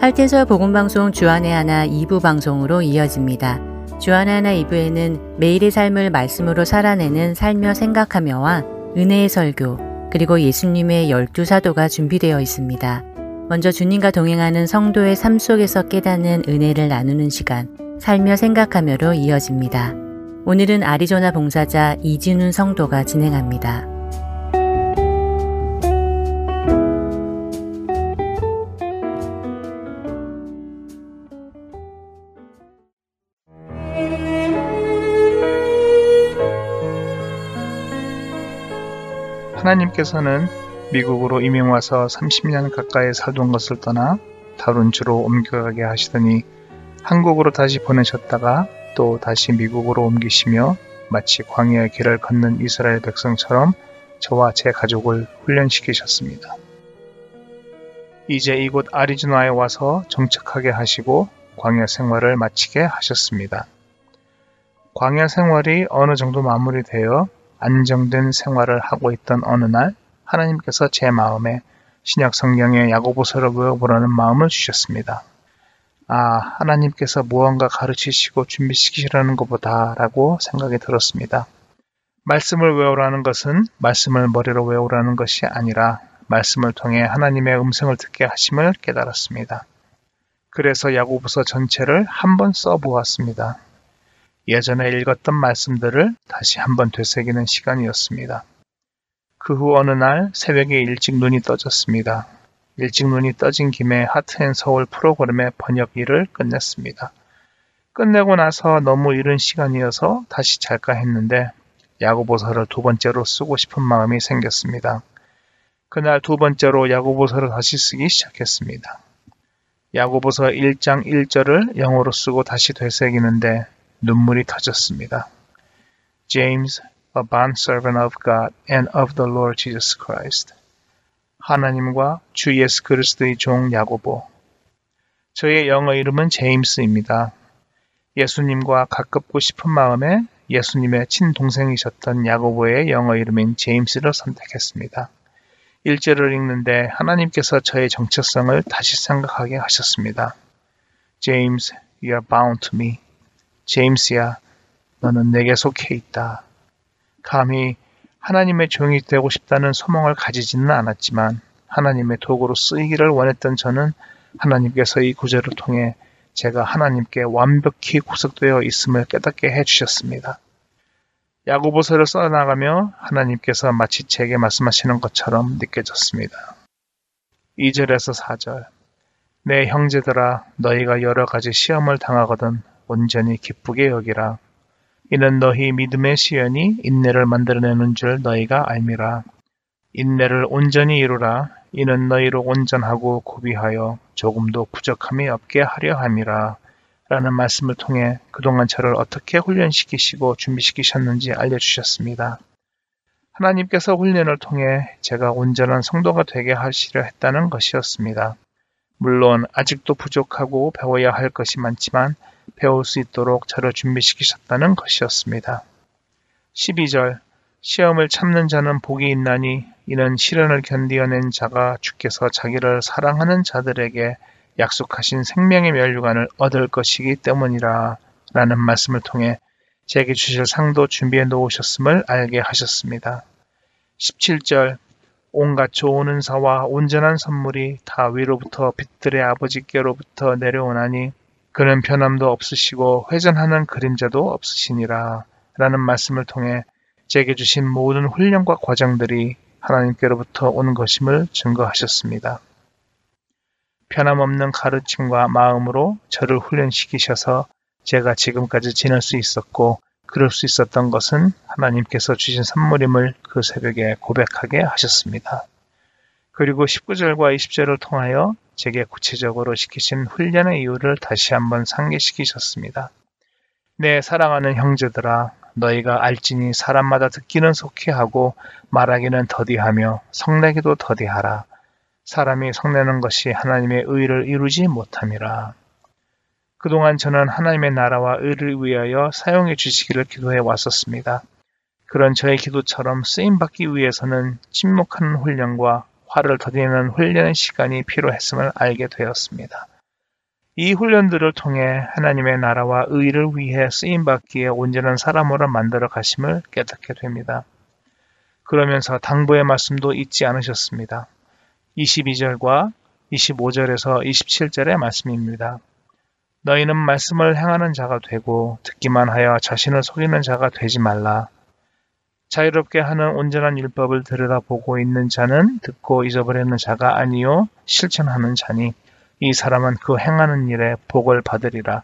할텐서 복음방송 주안의 하나 2부 방송으로 이어집니다. 주안의 하나 2부에는 매일의 삶을 말씀으로 살아내는 살며 생각하며와 은혜의 설교, 그리고 예수님의 열두 사도가 준비되어 있습니다. 먼저 주님과 동행하는 성도의 삶 속에서 깨닫는 은혜를 나누는 시간, 살며 생각하며로 이어집니다. 오늘은 아리조나 봉사자 이진훈 성도가 진행합니다. 하나님께서는 미국으로 이민 와서 30년 가까이 살던 것을 떠나 다른 주로 옮겨가게 하시더니 한국으로 다시 보내셨다가 또 다시 미국으로 옮기시며 마치 광야의 길을 걷는 이스라엘 백성처럼 저와 제 가족을 훈련시키셨습니다. 이제 이곳 아리조나에 와서 정착하게 하시고 광야 생활을 마치게 하셨습니다. 광야 생활이 어느 정도 마무리되어 안정된 생활을 하고 있던 어느 날 하나님께서 제 마음에 신약 성경의 야고보서를 외워보라는 마음을 주셨습니다. 아, 하나님께서 무언가 가르치시고 준비시키시라는 것보다 라고 생각이 들었습니다. 말씀을 외우라는 것은 말씀을 머리로 외우라는 것이 아니라 말씀을 통해 하나님의 음성을 듣게 하심을 깨달았습니다. 그래서 야고보서 전체를 한번 써보았습니다. 예전에 읽었던 말씀들을 다시 한번 되새기는 시간이었습니다. 그 후 어느 날 새벽에 일찍 눈이 떠졌습니다. 일찍 눈이 떠진 김에 하트앤 서울 프로그램의 번역 일을 끝냈습니다. 끝내고 나서 너무 이른 시간이어서 다시 잘까 했는데 야구보서를 두 번째로 쓰고 싶은 마음이 생겼습니다. 그날 두 번째로 야구보서를 다시 쓰기 시작했습니다. 야구보서 1장 1절을 영어로 쓰고 다시 되새기는데 눈물이 터졌습니다. James, a bondservant of God and of the Lord Jesus Christ. 하나님과 주 예수 그리스도의 종 야고보. 저의 영어 이름은 제임스입니다. 예수님과 가깝고 싶은 마음에 예수님의 친동생이셨던 야고보의 영어 이름인 제임스를 선택했습니다. 일절을 읽는데 하나님께서 저의 정체성을 다시 생각하게 하셨습니다. James, you are bound to me. 제임스야, 너는 내게 속해 있다. 감히 하나님의 종이 되고 싶다는 소망을 가지지는 않았지만 하나님의 도구로 쓰이기를 원했던 저는 하나님께서 이 구절을 통해 제가 하나님께 완벽히 구속되어 있음을 깨닫게 해주셨습니다. 야고보서를 써나가며 하나님께서 마치 제게 말씀하시는 것처럼 느껴졌습니다. 2절에서 4절 내 형제들아 너희가 여러 가지 시험을 당하거든 온전히 기쁘게 여기라. 이는 너희 믿음의 시연이 인내를 만들어내는 줄 너희가 알미라. 인내를 온전히 이루라. 이는 너희로 온전하고 고비하여 조금도 부족함이 없게 하려 함이라. 라는 말씀을 통해 그동안 저를 어떻게 훈련시키시고 준비시키셨는지 알려주셨습니다. 하나님께서 훈련을 통해 제가 온전한 성도가 되게 하시려 했다는 것이었습니다. 물론 아직도 부족하고 배워야 할 것이 많지만 배울 수 있도록 저를 준비시키셨다는 것이었습니다. 12절 시험을 참는 자는 복이 있나니 이는 시련을 견디어낸 자가 주께서 자기를 사랑하는 자들에게 약속하신 생명의 멸류관을 얻을 것이기 때문이라 라는 말씀을 통해 제게 주실 상도 준비해 놓으셨음을 알게 하셨습니다. 17절 온갖 좋은 은사와 온전한 선물이 다 위로부터 빛들의 아버지께로부터 내려오나니 그는 변함도 없으시고 회전하는 그림자도 없으시니라 라는 말씀을 통해 제게 주신 모든 훈련과 과정들이 하나님께로부터 온 것임을 증거하셨습니다. 변함없는 가르침과 마음으로 저를 훈련시키셔서 제가 지금까지 지낼 수 있었고 그럴 수 있었던 것은 하나님께서 주신 선물임을 그 새벽에 고백하게 하셨습니다. 그리고 19절과 20절을 통하여 제게 구체적으로 시키신 훈련의 이유를 다시 한번 상기시키셨습니다. 내 사랑하는 형제들아 너희가 알지니 사람마다 듣기는 속히 하고 말하기는 더디하며 성내기도 더디하라. 사람이 성내는 것이 하나님의 의를 이루지 못함이라. 그동안 저는 하나님의 나라와 의를 위하여 사용해 주시기를 기도해 왔었습니다. 그런 저의 기도처럼 쓰임받기 위해서는 침묵하는 훈련과 화를 더디는 훈련의 시간이 필요했음을 알게 되었습니다. 이 훈련들을 통해 하나님의 나라와 의를 위해 쓰임받기에 온전한 사람으로 만들어 가심을 깨닫게 됩니다. 그러면서 당부의 말씀도 잊지 않으셨습니다. 22절과 25절에서 27절의 말씀입니다. 너희는 말씀을 행하는 자가 되고 듣기만 하여 자신을 속이는 자가 되지 말라. 자유롭게 하는 온전한 율법을 들여다보고 있는 자는 듣고 잊어버리는 자가 아니요 실천하는 자니 이 사람은 그 행하는 일에 복을 받으리라.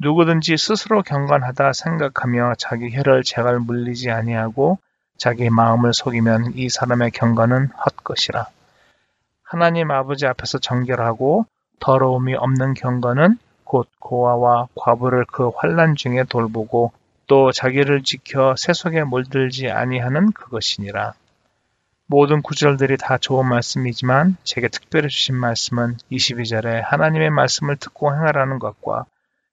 누구든지 스스로 경건하다 생각하며 자기 혀를 제갈 물리지 아니하고 자기 마음을 속이면 이 사람의 경건은 헛것이라. 하나님 아버지 앞에서 정결하고 더러움이 없는 경건은 곧 고아와 과부를 그 환란 중에 돌보고 또 자기를 지켜 세속에 물들지 아니하는 그것이니라. 모든 구절들이 다 좋은 말씀이지만 제게 특별히 주신 말씀은 22절에 하나님의 말씀을 듣고 행하라는 것과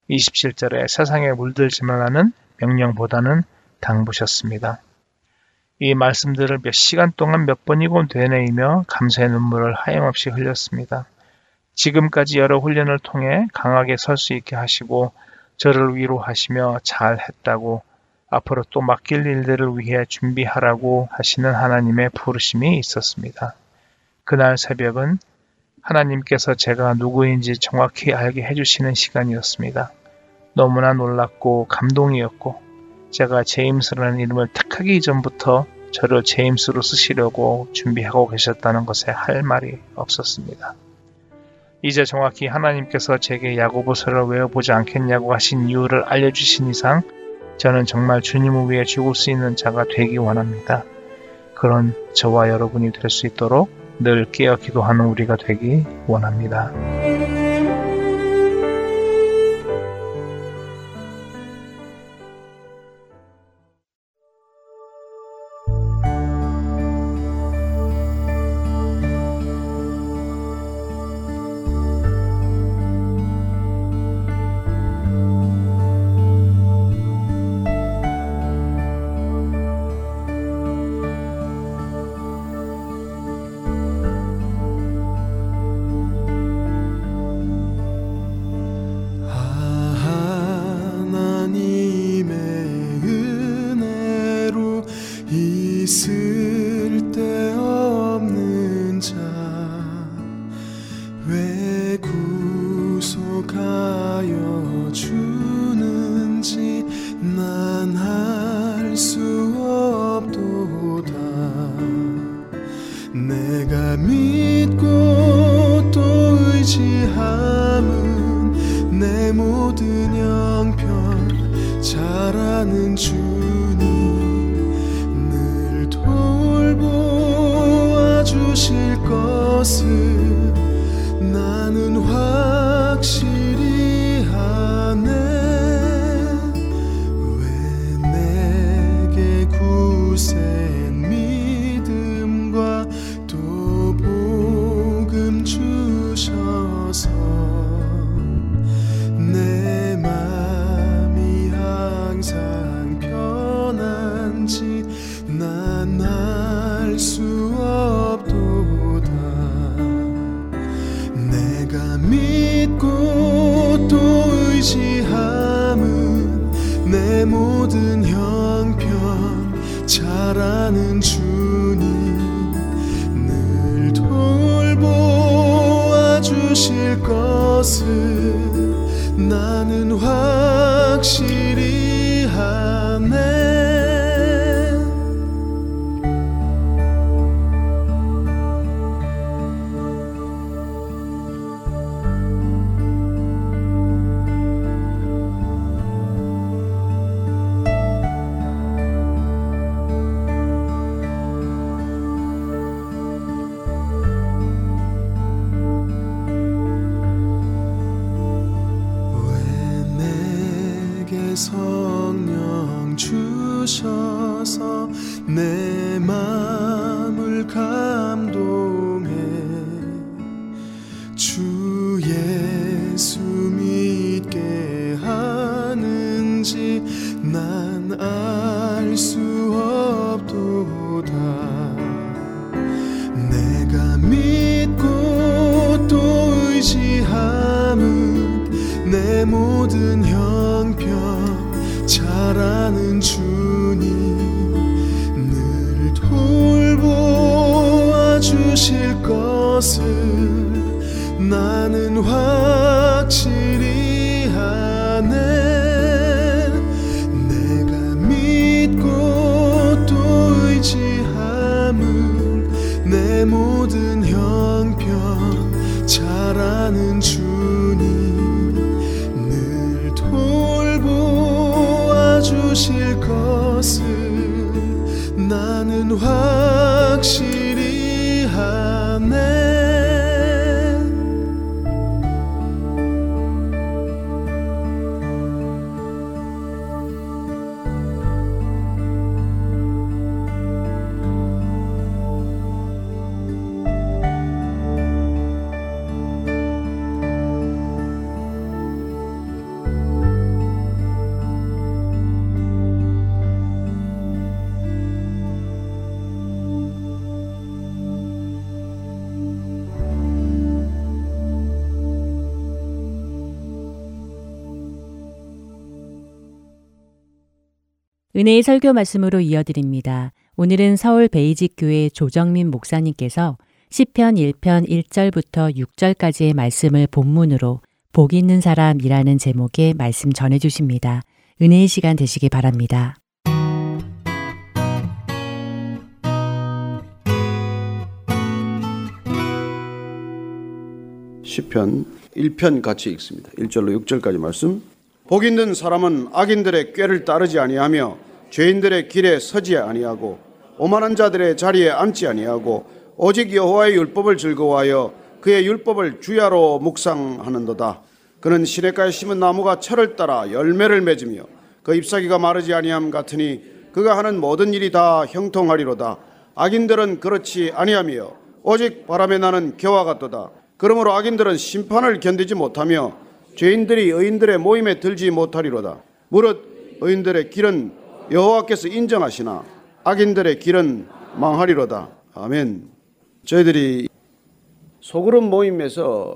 27절에 세상에 물들지 말라는 명령보다는 당부셨습니다. 이 말씀들을 몇 시간 동안 몇 번이고 되뇌이며 감사의 눈물을 하염없이 흘렸습니다. 지금까지 여러 훈련을 통해 강하게 설 수 있게 하시고 저를 위로하시며 잘 했다고 앞으로 또 맡길 일들을 위해 준비하라고 하시는 하나님의 부르심이 있었습니다. 그날 새벽은 하나님께서 제가 누구인지 정확히 알게 해주시는 시간이었습니다. 너무나 놀랍고 감동이었고 제가 제임스라는 이름을 택하기 이전부터 저를 제임스로 쓰시려고 준비하고 계셨다는 것에 할 말이 없었습니다. 이제 정확히 하나님께서 제게 야고보서를 외워보지 않겠냐고 하신 이유를 알려주신 이상 저는 정말 주님을 위해 죽을 수 있는 자가 되기 원합니다. 그런 저와 여러분이 될 수 있도록 늘 깨어 기도하는 우리가 되기 원합니다. 은혜의 설교 말씀으로 이어드립니다. 오늘은 서울 베이직 교회 조정민 목사님께서 시편 1편 1절부터 6절까지의 말씀을 본문으로 복 있는 사람이라는 제목의 말씀 전해 주십니다. 은혜의 시간 되시기 바랍니다. 시편 1편 같이 읽습니다. 1절로 6절까지 말씀. 복 있는 사람은 악인들의 꾀를 따르지 아니하며 죄인들의 길에 서지 아니하고 오만한 자들의 자리에 앉지 아니하고 오직 여호와의 율법을 즐거워하여 그의 율법을 주야로 묵상하는도다. 그는 시냇가에 심은 나무가 철을 따라 열매를 맺으며 그 잎사귀가 마르지 아니함 같으니 그가 하는 모든 일이 다 형통하리로다. 악인들은 그렇지 아니하며 오직 바람에 나는 겨와 같도다. 그러므로 악인들은 심판을 견디지 못하며 죄인들이 의인들의 모임에 들지 못하리로다. 무릇 의인들의 길은 여호와께서 인정하시나 악인들의 길은 망하리로다. 아멘. 저희들이 소그룹 모임에서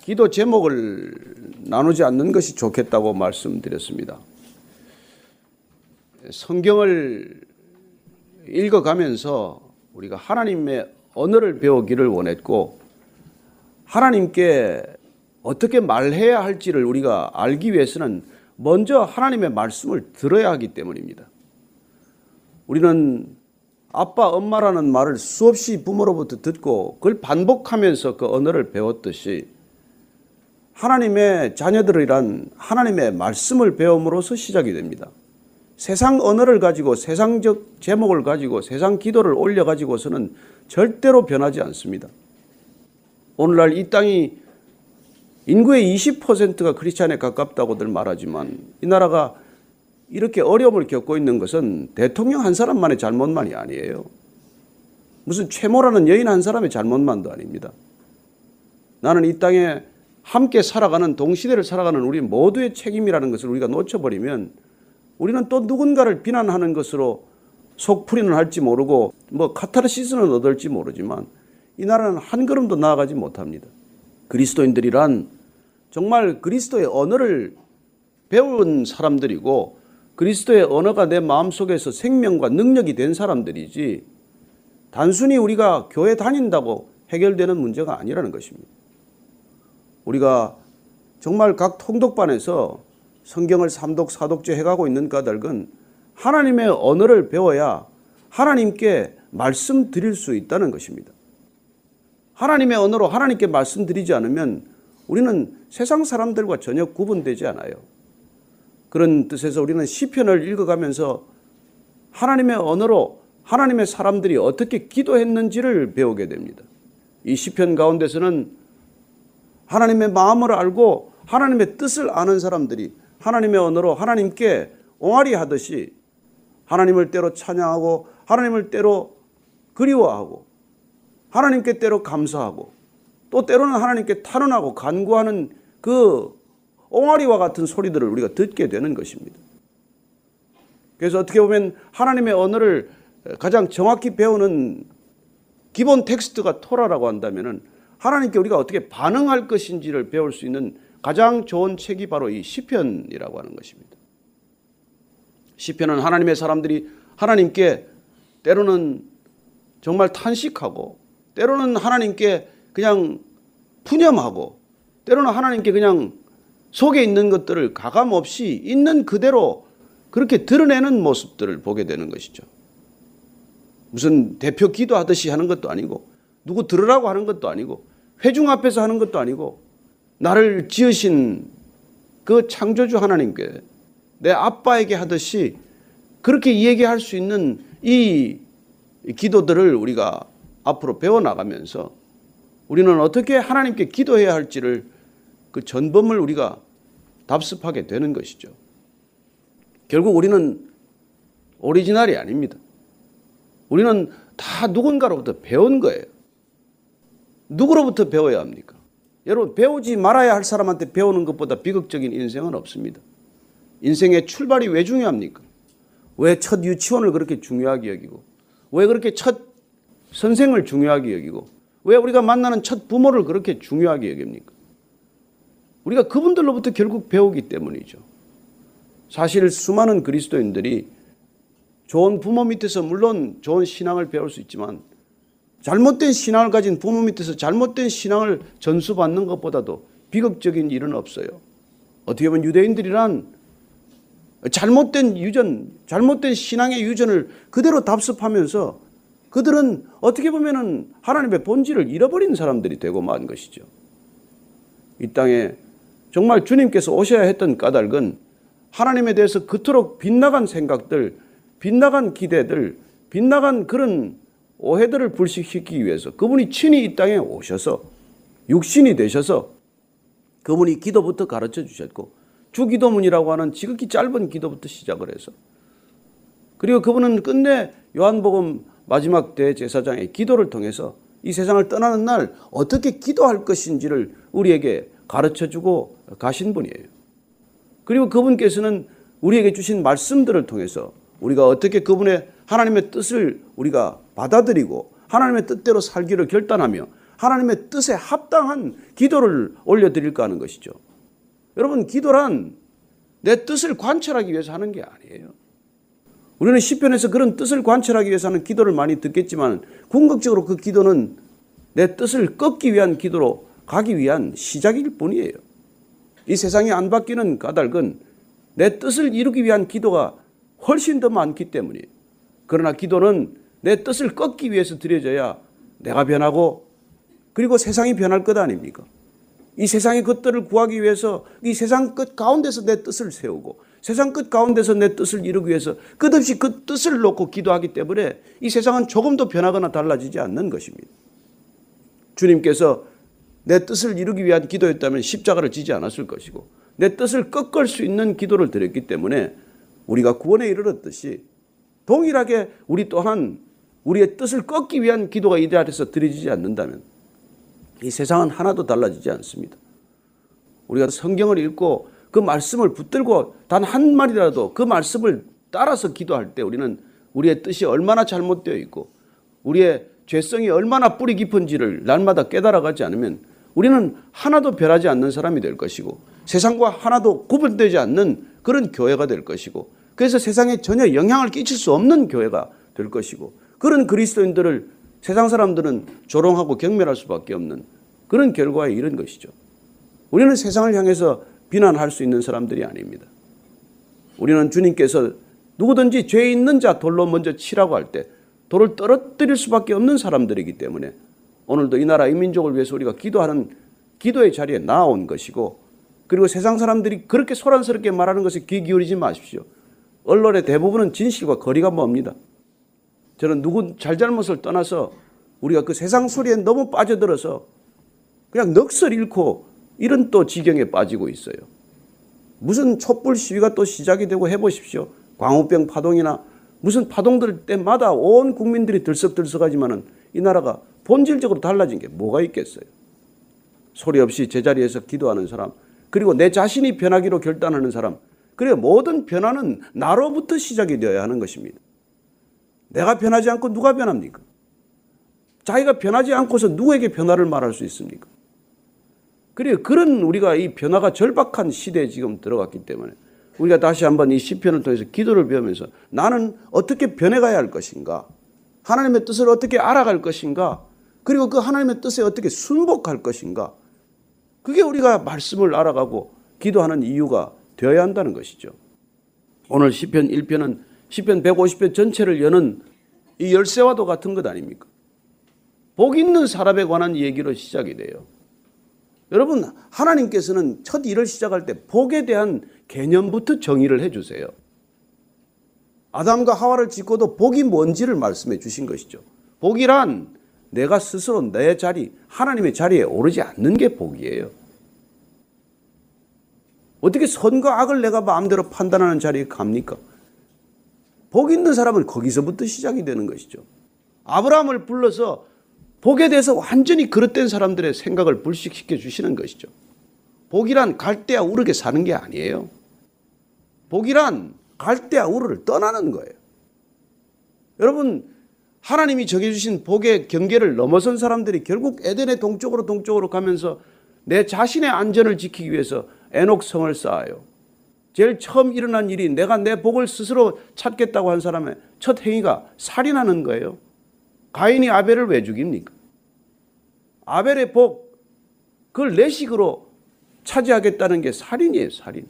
기도 제목을 나누지 않는 것이 좋겠다고 말씀드렸습니다. 성경을 읽어가면서 우리가 하나님의 언어를 배우기를 원했고 하나님께 어떻게 말해야 할지를 우리가 알기 위해서는 먼저 하나님의 말씀을 들어야 하기 때문입니다. 우리는 아빠, 엄마라는 말을 수없이 부모로부터 듣고 그걸 반복하면서 그 언어를 배웠듯이 하나님의 자녀들이란 하나님의 말씀을 배움으로써 시작이 됩니다. 세상 언어를 가지고 세상적 제목을 가지고 세상 기도를 올려 가지고서는 절대로 변하지 않습니다. 오늘날 이 땅이 인구의 20%가 크리스찬에 가깝다고들 말하지만 이 나라가 이렇게 어려움을 겪고 있는 것은 대통령 한 사람만의 잘못만이 아니에요. 무슨 최모라는 여인 한 사람의 잘못만도 아닙니다. 나는 이 땅에 함께 살아가는 동시대를 살아가는 우리 모두의 책임이라는 것을 우리가 놓쳐버리면 우리는 또 누군가를 비난하는 것으로 속풀이는 할지 모르고 뭐 카타르시스는 얻을지 모르지만 이 나라는 한 걸음도 나아가지 못합니다. 그리스도인들이란 정말 그리스도의 언어를 배운 사람들이고 그리스도의 언어가 내 마음속에서 생명과 능력이 된 사람들이지 단순히 우리가 교회 다닌다고 해결되는 문제가 아니라는 것입니다. 우리가 정말 각 통독반에서 성경을 삼독, 사독제 해가고 있는 까닭은 하나님의 언어를 배워야 하나님께 말씀드릴 수 있다는 것입니다. 하나님의 언어로 하나님께 말씀드리지 않으면 우리는 세상 사람들과 전혀 구분되지 않아요. 그런 뜻에서 우리는 시편을 읽어가면서 하나님의 언어로 하나님의 사람들이 어떻게 기도했는지를 배우게 됩니다. 이 시편 가운데서는 하나님의 마음을 알고 하나님의 뜻을 아는 사람들이 하나님의 언어로 하나님께 옹알이 하듯이 하나님을 때로 찬양하고 하나님을 때로 그리워하고 하나님께 때로 감사하고 또 때로는 하나님께 탄원하고 간구하는 그 옹알이와 같은 소리들을 우리가 듣게 되는 것입니다. 그래서 어떻게 보면 하나님의 언어를 가장 정확히 배우는 기본 텍스트가 토라라고 한다면은 하나님께 우리가 어떻게 반응할 것인지를 배울 수 있는 가장 좋은 책이 바로 이 시편이라고 하는 것입니다. 시편은 하나님의 사람들이 하나님께 때로는 정말 탄식하고 때로는 하나님께 그냥 푸념하고 때로는 하나님께 그냥 속에 있는 것들을 가감 없이 있는 그대로 그렇게 드러내는 모습들을 보게 되는 것이죠. 무슨 대표 기도하듯이 하는 것도 아니고 누구 들으라고 하는 것도 아니고 회중 앞에서 하는 것도 아니고 나를 지으신 그 창조주 하나님께 내 아빠에게 하듯이 그렇게 얘기할 수 있는 이 기도들을 우리가 앞으로 배워나가면서 우리는 어떻게 하나님께 기도해야 할지를 그 전범을 우리가 답습하게 되는 것이죠. 결국 우리는 오리지널이 아닙니다. 우리는 다 누군가로부터 배운 거예요. 누구로부터 배워야 합니까? 여러분, 배우지 말아야 할 사람한테 배우는 것보다 비극적인 인생은 없습니다. 인생의 출발이 왜 중요합니까? 왜 첫 유치원을 그렇게 중요하게 여기고, 왜 그렇게 첫 선생을 중요하게 여기고, 왜 우리가 만나는 첫 부모를 그렇게 중요하게 여깁니까? 우리가 그분들로부터 결국 배우기 때문이죠. 사실 수많은 그리스도인들이 좋은 부모 밑에서 물론 좋은 신앙을 배울 수 있지만 잘못된 신앙을 가진 부모 밑에서 잘못된 신앙을 전수받는 것보다도 비극적인 일은 없어요. 어떻게 보면 유대인들이란 잘못된 유전, 잘못된 신앙의 유전을 그대로 답습하면서 그들은 어떻게 보면은 하나님의 본질을 잃어버린 사람들이 되고 만 것이죠. 이 땅에 정말 주님께서 오셔야 했던 까닭은 하나님에 대해서 그토록 빗나간 생각들, 빗나간 기대들, 빗나간 그런 오해들을 불식시키기 위해서 그분이 친히 이 땅에 오셔서 육신이 되셔서 그분이 기도부터 가르쳐 주셨고 주기도문이라고 하는 지극히 짧은 기도부터 시작을 해서 그리고 그분은 끝내 요한복음 마지막 대제사장의 기도를 통해서 이 세상을 떠나는 날 어떻게 기도할 것인지를 우리에게 가르쳐 주고 가신 분이에요. 그리고 그분께서는 우리에게 주신 말씀들을 통해서 우리가 어떻게 그분의 하나님의 뜻을 우리가 받아들이고 하나님의 뜻대로 살기를 결단하며 하나님의 뜻에 합당한 기도를 올려드릴까 하는 것이죠. 여러분, 기도란 내 뜻을 관철하기 위해서 하는 게 아니에요. 우리는 시편에서 그런 뜻을 관철하기 위해서 하는 기도를 많이 듣겠지만 궁극적으로 그 기도는 내 뜻을 꺾기 위한 기도로 가기 위한 시작일 뿐이에요. 이 세상이 안 바뀌는 까닭은 내 뜻을 이루기 위한 기도가 훨씬 더 많기 때문이에요. 그러나 기도는 내 뜻을 꺾기 위해서 드려져야 내가 변하고 그리고 세상이 변할 것 아닙니까? 이 세상의 것들을 구하기 위해서 이 세상 끝 가운데서 내 뜻을 세우고 세상 끝 가운데서 내 뜻을 이루기 위해서 끝없이 그 뜻을 놓고 기도하기 때문에 이 세상은 조금도 변하거나 달라지지 않는 것입니다. 주님께서 내 뜻을 이루기 위한 기도였다면 십자가를 지지 않았을 것이고 내 뜻을 꺾을 수 있는 기도를 드렸기 때문에 우리가 구원에 이르렀듯이 동일하게 우리 또한 우리의 뜻을 꺾기 위한 기도가 이 자리에서 드려지지 않는다면 이 세상은 하나도 달라지지 않습니다. 우리가 성경을 읽고 그 말씀을 붙들고 단 한 마디라도 그 말씀을 따라서 기도할 때 우리는 우리의 뜻이 얼마나 잘못되어 있고 우리의 죄성이 얼마나 뿌리 깊은지를 날마다 깨달아가지 않으면 우리는 하나도 변하지 않는 사람이 될 것이고 세상과 하나도 구분되지 않는 그런 교회가 될 것이고 그래서 세상에 전혀 영향을 끼칠 수 없는 교회가 될 것이고 그런 그리스도인들을 세상 사람들은 조롱하고 경멸할 수밖에 없는 그런 결과에 이른 것이죠. 우리는 세상을 향해서 비난할 수 있는 사람들이 아닙니다. 우리는 주님께서 누구든지 죄 있는 자 돌로 먼저 치라고 할 때 돌을 떨어뜨릴 수밖에 없는 사람들이기 때문에 오늘도 이 나라 이 민족을 위해서 우리가 기도하는 기도의 자리에 나온 것이고 그리고 세상 사람들이 그렇게 소란스럽게 말하는 것에 귀 기울이지 마십시오. 언론의 대부분은 진실과 거리가 멉니다. 저는 누구 잘잘못을 떠나서 우리가 그 세상 소리에 너무 빠져들어서 그냥 넋을 잃고 이런 또 지경에 빠지고 있어요. 무슨 촛불 시위가 또 시작이 되고 해보십시오. 광우병 파동이나 무슨 파동들 때마다 온 국민들이 들썩들썩하지만은 이 나라가 본질적으로 달라진 게 뭐가 있겠어요? 소리 없이 제자리에서 기도하는 사람, 그리고 내 자신이 변하기로 결단하는 사람, 그리고 모든 변화는 나로부터 시작이 되어야 하는 것입니다. 내가 변하지 않고 누가 변합니까? 자기가 변하지 않고서 누구에게 변화를 말할 수 있습니까? 그리고 그런 우리가 이 변화가 절박한 시대에 지금 들어갔기 때문에 우리가 다시 한번 이 시편을 통해서 기도를 배우면서 나는 어떻게 변해가야 할 것인가? 하나님의 뜻을 어떻게 알아갈 것인가? 그리고 그 하나님의 뜻에 어떻게 순복할 것인가? 그게 우리가 말씀을 알아가고 기도하는 이유가 되어야 한다는 것이죠. 오늘 시편 1편은 시편 150편 전체를 여는 이 열쇠와도 같은 것 아닙니까? 복 있는 사람에 관한 얘기로 시작이 돼요. 여러분, 하나님께서는 첫 일을 시작할 때 복에 대한 개념부터 정의를 해 주세요. 아담과 하와를 짓고도 복이 뭔지를 말씀해 주신 것이죠. 복이란 내가 스스로 내 자리, 하나님의 자리에 오르지 않는 게 복이에요. 어떻게 선과 악을 내가 마음대로 판단하는 자리에 갑니까? 복 있는 사람은 거기서부터 시작이 되는 것이죠. 아브라함을 불러서 복에 대해서 완전히 그릇된 사람들의 생각을 불식시켜 주시는 것이죠. 복이란 갈대와 우르게 사는 게 아니에요. 복이란 갈대와 우르를 떠나는 거예요. 여러분, 하나님이 정해주신 복의 경계를 넘어선 사람들이 결국 에덴의 동쪽으로 동쪽으로 가면서 내 자신의 안전을 지키기 위해서 에녹성을 쌓아요. 제일 처음 일어난 일이 내가 내 복을 스스로 찾겠다고 한 사람의 첫 행위가 살인하는 거예요. 가인이 아벨을 왜 죽입니까? 아벨의 복, 그걸 내식으로 차지하겠다는 게 살인이에요, 살인.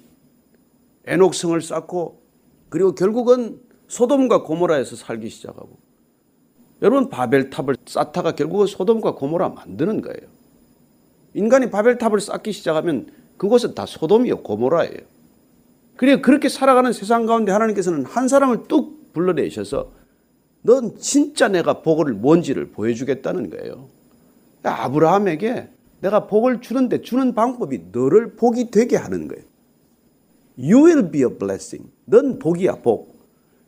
에녹성을 쌓고 그리고 결국은 소돔과 고모라에서 살기 시작하고 여러분 바벨탑을 쌓다가 결국은 소돔과 고모라 만드는 거예요. 인간이 바벨탑을 쌓기 시작하면 그곳은 다 소돔이요 고모라예요. 그리고 그렇게 살아가는 세상 가운데 하나님께서는 한 사람을 뚝 불러내셔서 넌 진짜 내가 복을 뭔지를 보여주겠다는 거예요. 아브라함에게 내가 복을 주는데 주는 방법이 너를 복이 되게 하는 거예요. You will be a blessing. 넌 복이야, 복.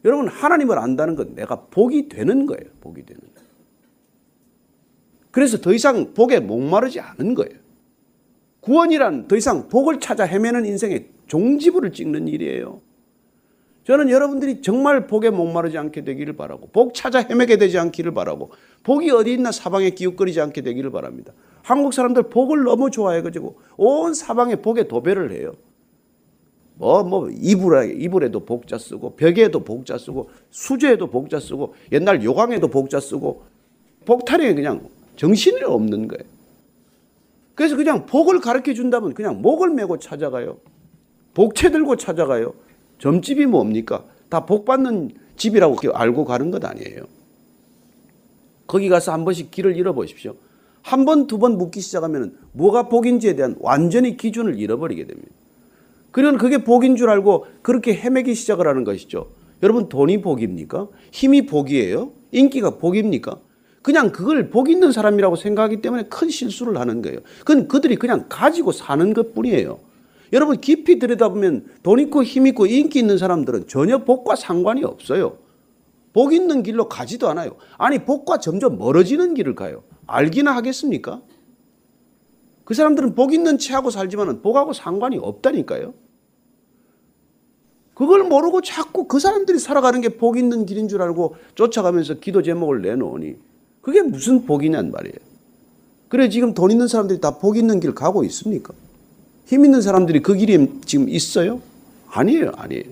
여러분, 하나님을 안다는 건 내가 복이 되는 거예요. 복이 되는 거예요. 그래서 더 이상 복에 목마르지 않은 거예요. 구원이란 더 이상 복을 찾아 헤매는 인생의 종지부를 찍는 일이에요. 저는 여러분들이 정말 복에 목마르지 않게 되기를 바라고, 복 찾아 헤매게 되지 않기를 바라고, 복이 어디 있나 사방에 기웃거리지 않게 되기를 바랍니다. 한국 사람들 복을 너무 좋아해가지고 온 사방에 복에 도배를 해요. 뭐, 뭐, 이불에, 이불에도 복자 쓰고, 벽에도 복자 쓰고, 수제에도 복자 쓰고, 옛날 요강에도 복자 쓰고, 복탈에 그냥 정신이 없는 거예요. 그래서 그냥 복을 가르쳐 준다면 그냥 목을 메고 찾아가요. 복채 들고 찾아가요. 점집이 뭡니까? 다 복 받는 집이라고 알고 가는 것 아니에요. 거기 가서 한 번씩 길을 잃어보십시오. 한 번, 두 번 묻기 시작하면 뭐가 복인지에 대한 완전히 기준을 잃어버리게 됩니다. 그러면 그게 복인 줄 알고 그렇게 헤매기 시작을 하는 것이죠. 여러분 돈이 복입니까? 힘이 복이에요? 인기가 복입니까? 그냥 그걸 복 있는 사람이라고 생각하기 때문에 큰 실수를 하는 거예요. 그건 그들이 그냥 가지고 사는 것 뿐이에요. 여러분 깊이 들여다보면 돈 있고 힘 있고 인기 있는 사람들은 전혀 복과 상관이 없어요. 복 있는 길로 가지도 않아요. 아니 복과 점점 멀어지는 길을 가요. 알기나 하겠습니까? 그 사람들은 복 있는 체하고 살지만 복하고 상관이 없다니까요. 그걸 모르고 자꾸 그 사람들이 살아가는 게 복 있는 길인 줄 알고 쫓아가면서 기도 제목을 내놓으니 그게 무슨 복이냔 말이에요. 그래 지금 돈 있는 사람들이 다 복 있는 길 가고 있습니까? 힘 있는 사람들이 그 길이 지금 있어요? 아니에요, 아니에요.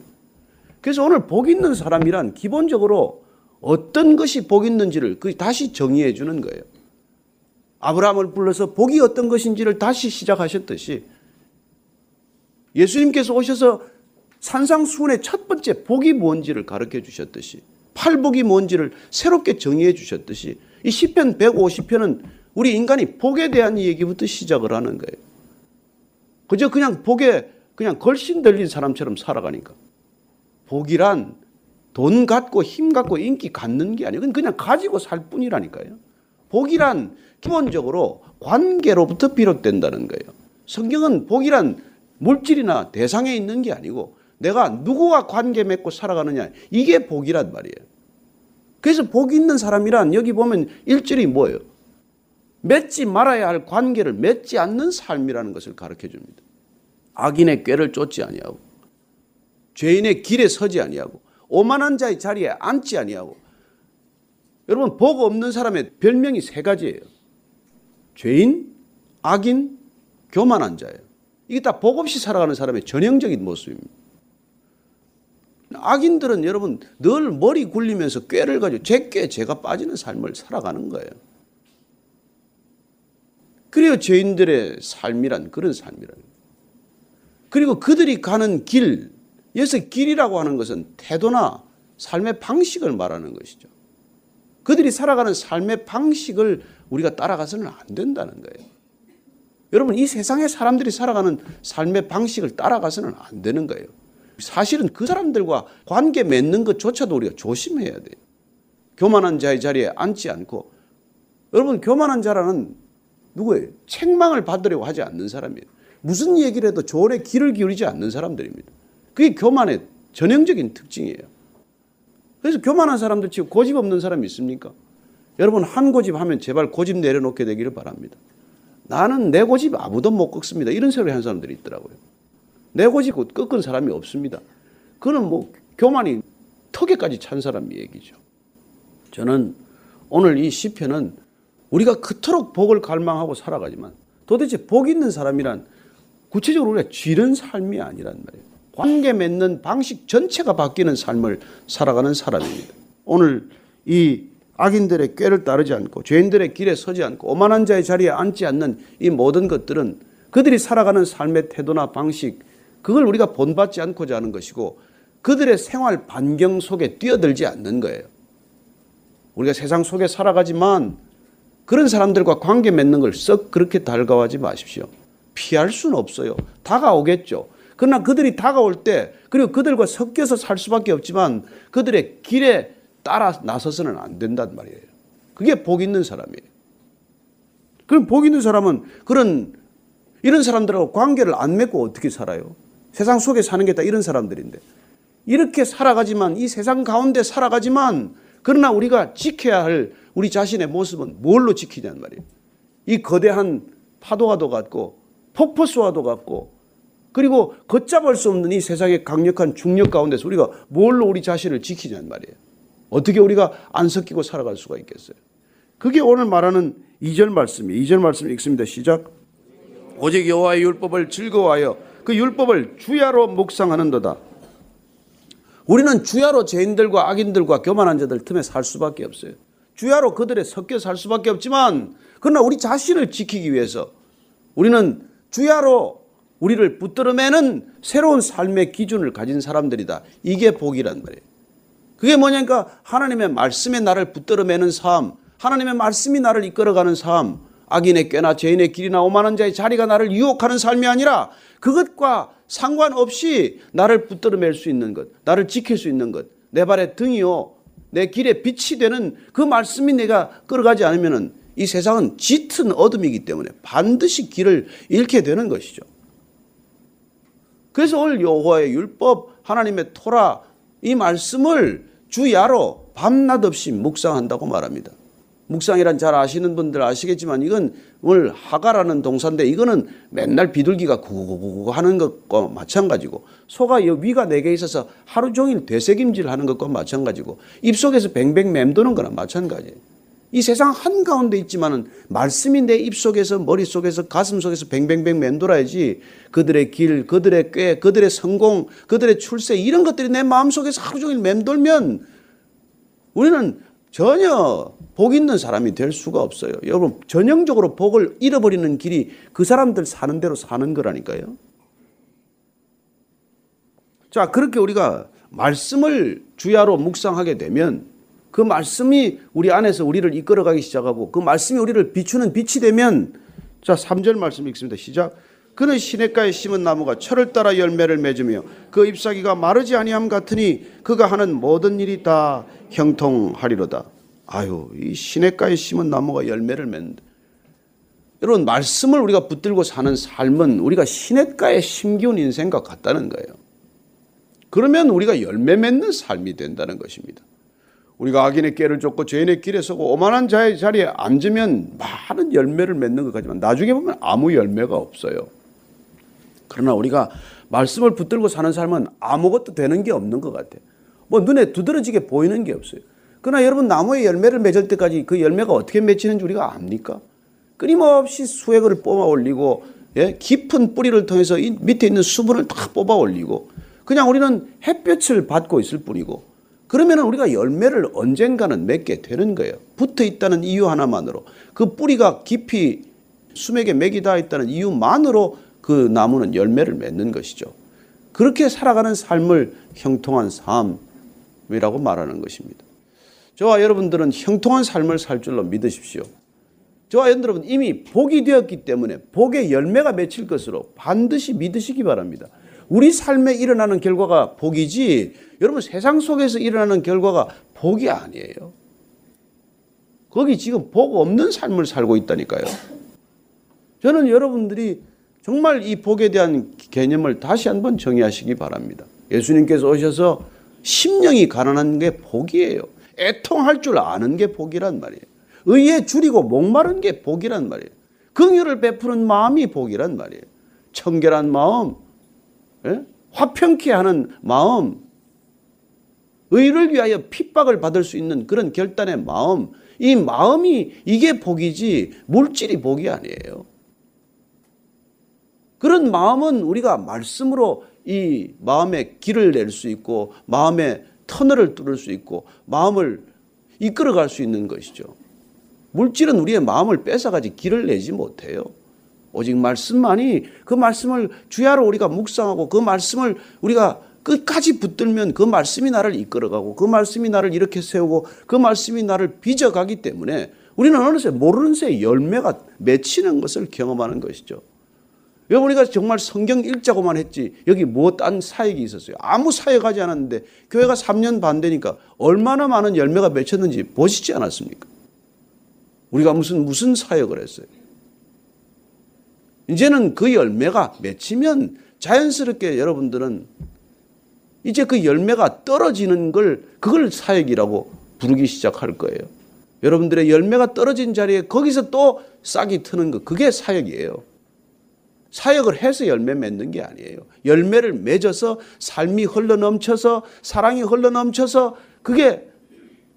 그래서 오늘 복 있는 사람이란 기본적으로 어떤 것이 복 있는지를 그 다시 정의해 주는 거예요. 아브라함을 불러서 복이 어떤 것인지를 다시 시작하셨듯이 예수님께서 오셔서 산상수훈의 첫 번째 복이 뭔지를 가르쳐 주셨듯이 팔복이 뭔지를 새롭게 정의해 주셨듯이 이 시편 150편은 우리 인간이 복에 대한 얘기부터 시작을 하는 거예요. 그저 그냥 복에 그냥 걸신 들린 사람처럼 살아가니까. 복이란 돈 갖고 힘 갖고 인기 갖는 게 아니고 그냥 가지고 살 뿐이라니까요. 복이란 기본적으로 관계로부터 비롯된다는 거예요. 성경은 복이란 물질이나 대상에 있는 게 아니고 내가 누구와 관계 맺고 살아가느냐 이게 복이란 말이에요. 그래서 복 있는 사람이란 여기 보면 일절이 뭐예요? 맺지 말아야 할 관계를 맺지 않는 삶이라는 것을 가르쳐 줍니다. 악인의 꾀를 쫓지 아니하고 죄인의 길에 서지 아니하고 오만한 자의 자리에 앉지 아니하고 여러분 복 없는 사람의 별명이 세 가지예요. 죄인, 악인, 교만한 자예요. 이게 다 복 없이 살아가는 사람의 전형적인 모습입니다. 악인들은 여러분 늘 머리 굴리면서 꾀를 가지고 제꾀 제가 빠지는 삶을 살아가는 거예요. 그래요 죄인들의 삶이란 그런 삶이란. 그리고 그들이 가는 길, 여기서 길이라고 하는 것은 태도나 삶의 방식을 말하는 것이죠. 그들이 살아가는 삶의 방식을 우리가 따라가서는 안 된다는 거예요. 여러분, 이 세상의 사람들이 살아가는 삶의 방식을 따라가서는 안 되는 거예요. 사실은 그 사람들과 관계 맺는 것조차도 우리가 조심해야 돼요. 교만한 자의 자리에 앉지 않고 여러분 교만한 자라는 누구예요? 책망을 받으려고 하지 않는 사람이에요. 무슨 얘기를 해도 조언에 귀를 기울이지 않는 사람들입니다. 그게 교만의 전형적인 특징이에요. 그래서 교만한 사람들 치고 고집 없는 사람이 있습니까? 여러분 한 고집 하면 제발 고집 내려놓게 되기를 바랍니다. 나는 내 고집 아무도 못 꺾습니다. 이런 소리 하는 사람들이 있더라고요. 내 고집 꺾은 사람이 없습니다. 그는 뭐 교만이 턱에까지 찬 사람 얘기죠. 저는 오늘 이 시편은 우리가 그토록 복을 갈망하고 살아가지만 도대체 복 있는 사람이란 구체적으로 우리가 쥐는 삶이 아니란 말이에요. 관계 맺는 방식 전체가 바뀌는 삶을 살아가는 사람입니다. 오늘 이 악인들의 꾀를 따르지 않고 죄인들의 길에 서지 않고 오만한 자의 자리에 앉지 않는 이 모든 것들은 그들이 살아가는 삶의 태도나 방식 그걸 우리가 본받지 않고자 하는 것이고 그들의 생활 반경 속에 뛰어들지 않는 거예요. 우리가 세상 속에 살아가지만 그런 사람들과 관계 맺는 걸 썩 그렇게 달가워하지 마십시오. 피할 수는 없어요. 다가오겠죠. 그러나 그들이 다가올 때 그리고 그들과 섞여서 살 수밖에 없지만 그들의 길에 따라 나서서는 안 된단 말이에요. 그게 복 있는 사람이에요. 그럼 복 있는 사람은 그런 이런 사람들하고 관계를 안 맺고 어떻게 살아요? 세상 속에 사는 게 다 이런 사람들인데 이렇게 살아가지만 이 세상 가운데 살아가지만 그러나 우리가 지켜야 할 우리 자신의 모습은 뭘로 지키냐는 말이에요. 이 거대한 파도와도 같고 폭포수와도 같고 그리고 걷잡을 수 없는 이 세상의 강력한 중력 가운데서 우리가 뭘로 우리 자신을 지키냐는 말이에요. 어떻게 우리가 안 섞이고 살아갈 수가 있겠어요? 그게 오늘 말하는 2절 말씀이에요. 2절 말씀 읽습니다. 시작. 오직 여호와의 율법을 즐거워하여 그 율법을 주야로 묵상하는도다. 우리는 주야로 죄인들과 악인들과 교만한 자들 틈에 살 수밖에 없어요. 주야로 그들에 섞여 살 수밖에 없지만 그러나 우리 자신을 지키기 위해서 우리는 주야로 우리를 붙들어매는 새로운 삶의 기준을 가진 사람들이다. 이게 복이란 말이에요. 그게 뭐냐니까 하나님의 말씀에 나를 붙들어매는 삶, 하나님의 말씀이 나를 이끌어가는 삶, 악인의 꾀나 죄인의 길이나 오만한 자의 자리가 나를 유혹하는 삶이 아니라 그것과 상관없이 나를 붙들어맬 수 있는 것, 나를 지킬 수 있는 것, 내 발의 등이요, 내 길에 빛이 되는 그 말씀이 내가 끌어가지 않으면은 이 세상은 짙은 어둠이기 때문에 반드시 길을 잃게 되는 것이죠. 그래서 오늘 여호와의 율법, 하나님의 토라 이 말씀을 주야로 밤낮 없이 묵상한다고 말합니다. 묵상이란 잘 아시는 분들 아시겠지만 이건 오늘 하가라는 동사인데 이거는 맨날 비둘기가 구구구구 하는 것과 마찬가지고 소가 위가 네 개 있어서 하루 종일 되새김질 하는 것과 마찬가지고 입속에서 뱅뱅 맴도는 거나 마찬가지예요. 이 세상 한가운데 있지만은 말씀이 내 입속에서 머릿속에서 가슴속에서 뱅뱅뱅 맴돌아야지 그들의 길, 그들의 꾀, 그들의 성공, 그들의 출세 이런 것들이 내 마음속에서 하루 종일 맴돌면 우리는 전혀 복 있는 사람이 될 수가 없어요. 여러분, 전형적으로 복을 잃어버리는 길이 그 사람들 사는 대로 사는 거라니까요. 자, 그렇게 우리가 말씀을 주야로 묵상하게 되면 그 말씀이 우리 안에서 우리를 이끌어가기 시작하고 그 말씀이 우리를 비추는 빛이 되면 자, 3절 말씀 읽습니다. 시작. 그는 시냇가에 심은 나무가 철을 따라 열매를 맺으며 그 잎사귀가 마르지 아니함 같으니 그가 하는 모든 일이 다 형통하리로다. 아유, 이 시냇가에 심은 나무가 열매를 맺는다. 여러분, 말씀을 우리가 붙들고 사는 삶은 우리가 시냇가에 심기운 인생과 같다는 거예요. 그러면 우리가 열매 맺는 삶이 된다는 것입니다. 우리가 악인의 깨를 쫓고 죄인의 길에 서고 오만한 자의 자리에 앉으면 많은 열매를 맺는 것 같지만 나중에 보면 아무 열매가 없어요. 그러나 우리가 말씀을 붙들고 사는 삶은 아무것도 되는 게 없는 것 같아요. 뭐 눈에 두드러지게 보이는 게 없어요. 그러나 여러분 나무에 열매를 맺을 때까지 그 열매가 어떻게 맺히는지 우리가 압니까? 끊임없이 수액을 뽑아 올리고 예? 깊은 뿌리를 통해서 이 밑에 있는 수분을 다 뽑아 올리고 그냥 우리는 햇볕을 받고 있을 뿐이고 그러면 우리가 열매를 언젠가는 맺게 되는 거예요. 붙어 있다는 이유 하나만으로 그 뿌리가 깊이 수맥에 맥이 닿아 있다는 이유만으로 그 나무는 열매를 맺는 것이죠. 그렇게 살아가는 삶을 형통한 삶이라고 말하는 것입니다. 저와 여러분들은 형통한 삶을 살 줄로 믿으십시오. 저와 여러분 이미 복이 되었기 때문에 복의 열매가 맺힐 것으로 반드시 믿으시기 바랍니다. 우리 삶에 일어나는 결과가 복이지 여러분 세상 속에서 일어나는 결과가 복이 아니에요. 거기 지금 복 없는 삶을 살고 있다니까요. 저는 여러분들이 정말 이 복에 대한 개념을 다시 한번 정의하시기 바랍니다. 예수님께서 오셔서 심령이 가난한 게 복이에요. 애통할 줄 아는 게 복이란 말이에요. 의에 줄이고 목마른 게 복이란 말이에요. 긍휼을 베푸는 마음이 복이란 말이에요. 청결한 마음, 예? 화평케 하는 마음, 의를 위하여 핍박을 받을 수 있는 그런 결단의 마음, 이 마음이 이게 복이지 물질이 복이 아니에요. 그런 마음은 우리가 말씀으로 이 마음에 길을 낼 수 있고 마음의 터널을 뚫을 수 있고 마음을 이끌어갈 수 있는 것이죠. 물질은 우리의 마음을 뺏어가지 길을 내지 못해요. 오직 말씀만이 그 말씀을 주야로 우리가 묵상하고 그 말씀을 우리가 끝까지 붙들면 그 말씀이 나를 이끌어가고 그 말씀이 나를 이렇게 세우고 그 말씀이 나를 빚어가기 때문에 우리는 어느새 모르는 새 열매가 맺히는 것을 경험하는 것이죠. 여러분 우리가 정말 성경 읽자고만 했지 여기 뭐딴 사역이 있었어요. 아무 사역하지 않았는데 교회가 3년 반 되니까 얼마나 많은 열매가 맺혔는지 보시지 않았습니까? 우리가 무슨 무슨 사역을 했어요. 이제는 그 열매가 맺히면 자연스럽게 여러분들은 이제 그 열매가 떨어지는 걸 그걸 사역이라고 부르기 시작할 거예요. 여러분들의 열매가 떨어진 자리에 거기서 또 싹이 트는 것 그게 사역이에요. 사역을 해서 열매 맺는 게 아니에요. 열매를 맺어서 삶이 흘러 넘쳐서 사랑이 흘러 넘쳐서 그게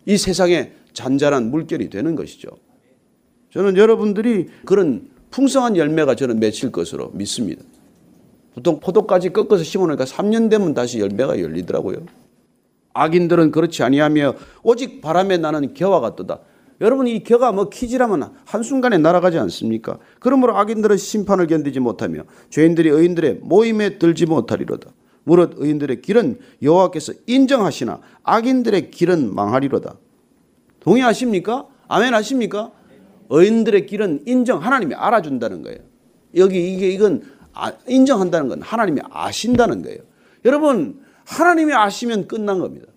이 세상에 잔잔한 물결이 되는 것이죠. 저는 여러분들이 그런 풍성한 열매가 저는 맺힐 것으로 믿습니다. 보통 포도까지 꺾어서 심어놓으니까 3년 되면 다시 열매가 열리더라고요. 악인들은 그렇지 아니하며 오직 바람에 나는 겨와 같도다. 여러분 이 겨가 뭐 키지라면 한순간에 날아가지 않습니까? 그러므로 악인들은 심판을 견디지 못하며 죄인들이 의인들의 모임에 들지 못하리로다. 무릇 의인들의 길은 여호와께서 인정하시나 악인들의 길은 망하리로다. 동의하십니까? 아멘 하십니까? 의인들의 길은 인정 하나님이 알아준다는 거예요. 여기 이게 이건 아, 인정한다는 건 하나님이 아신다는 거예요. 여러분 하나님이 아시면 끝난 겁니다.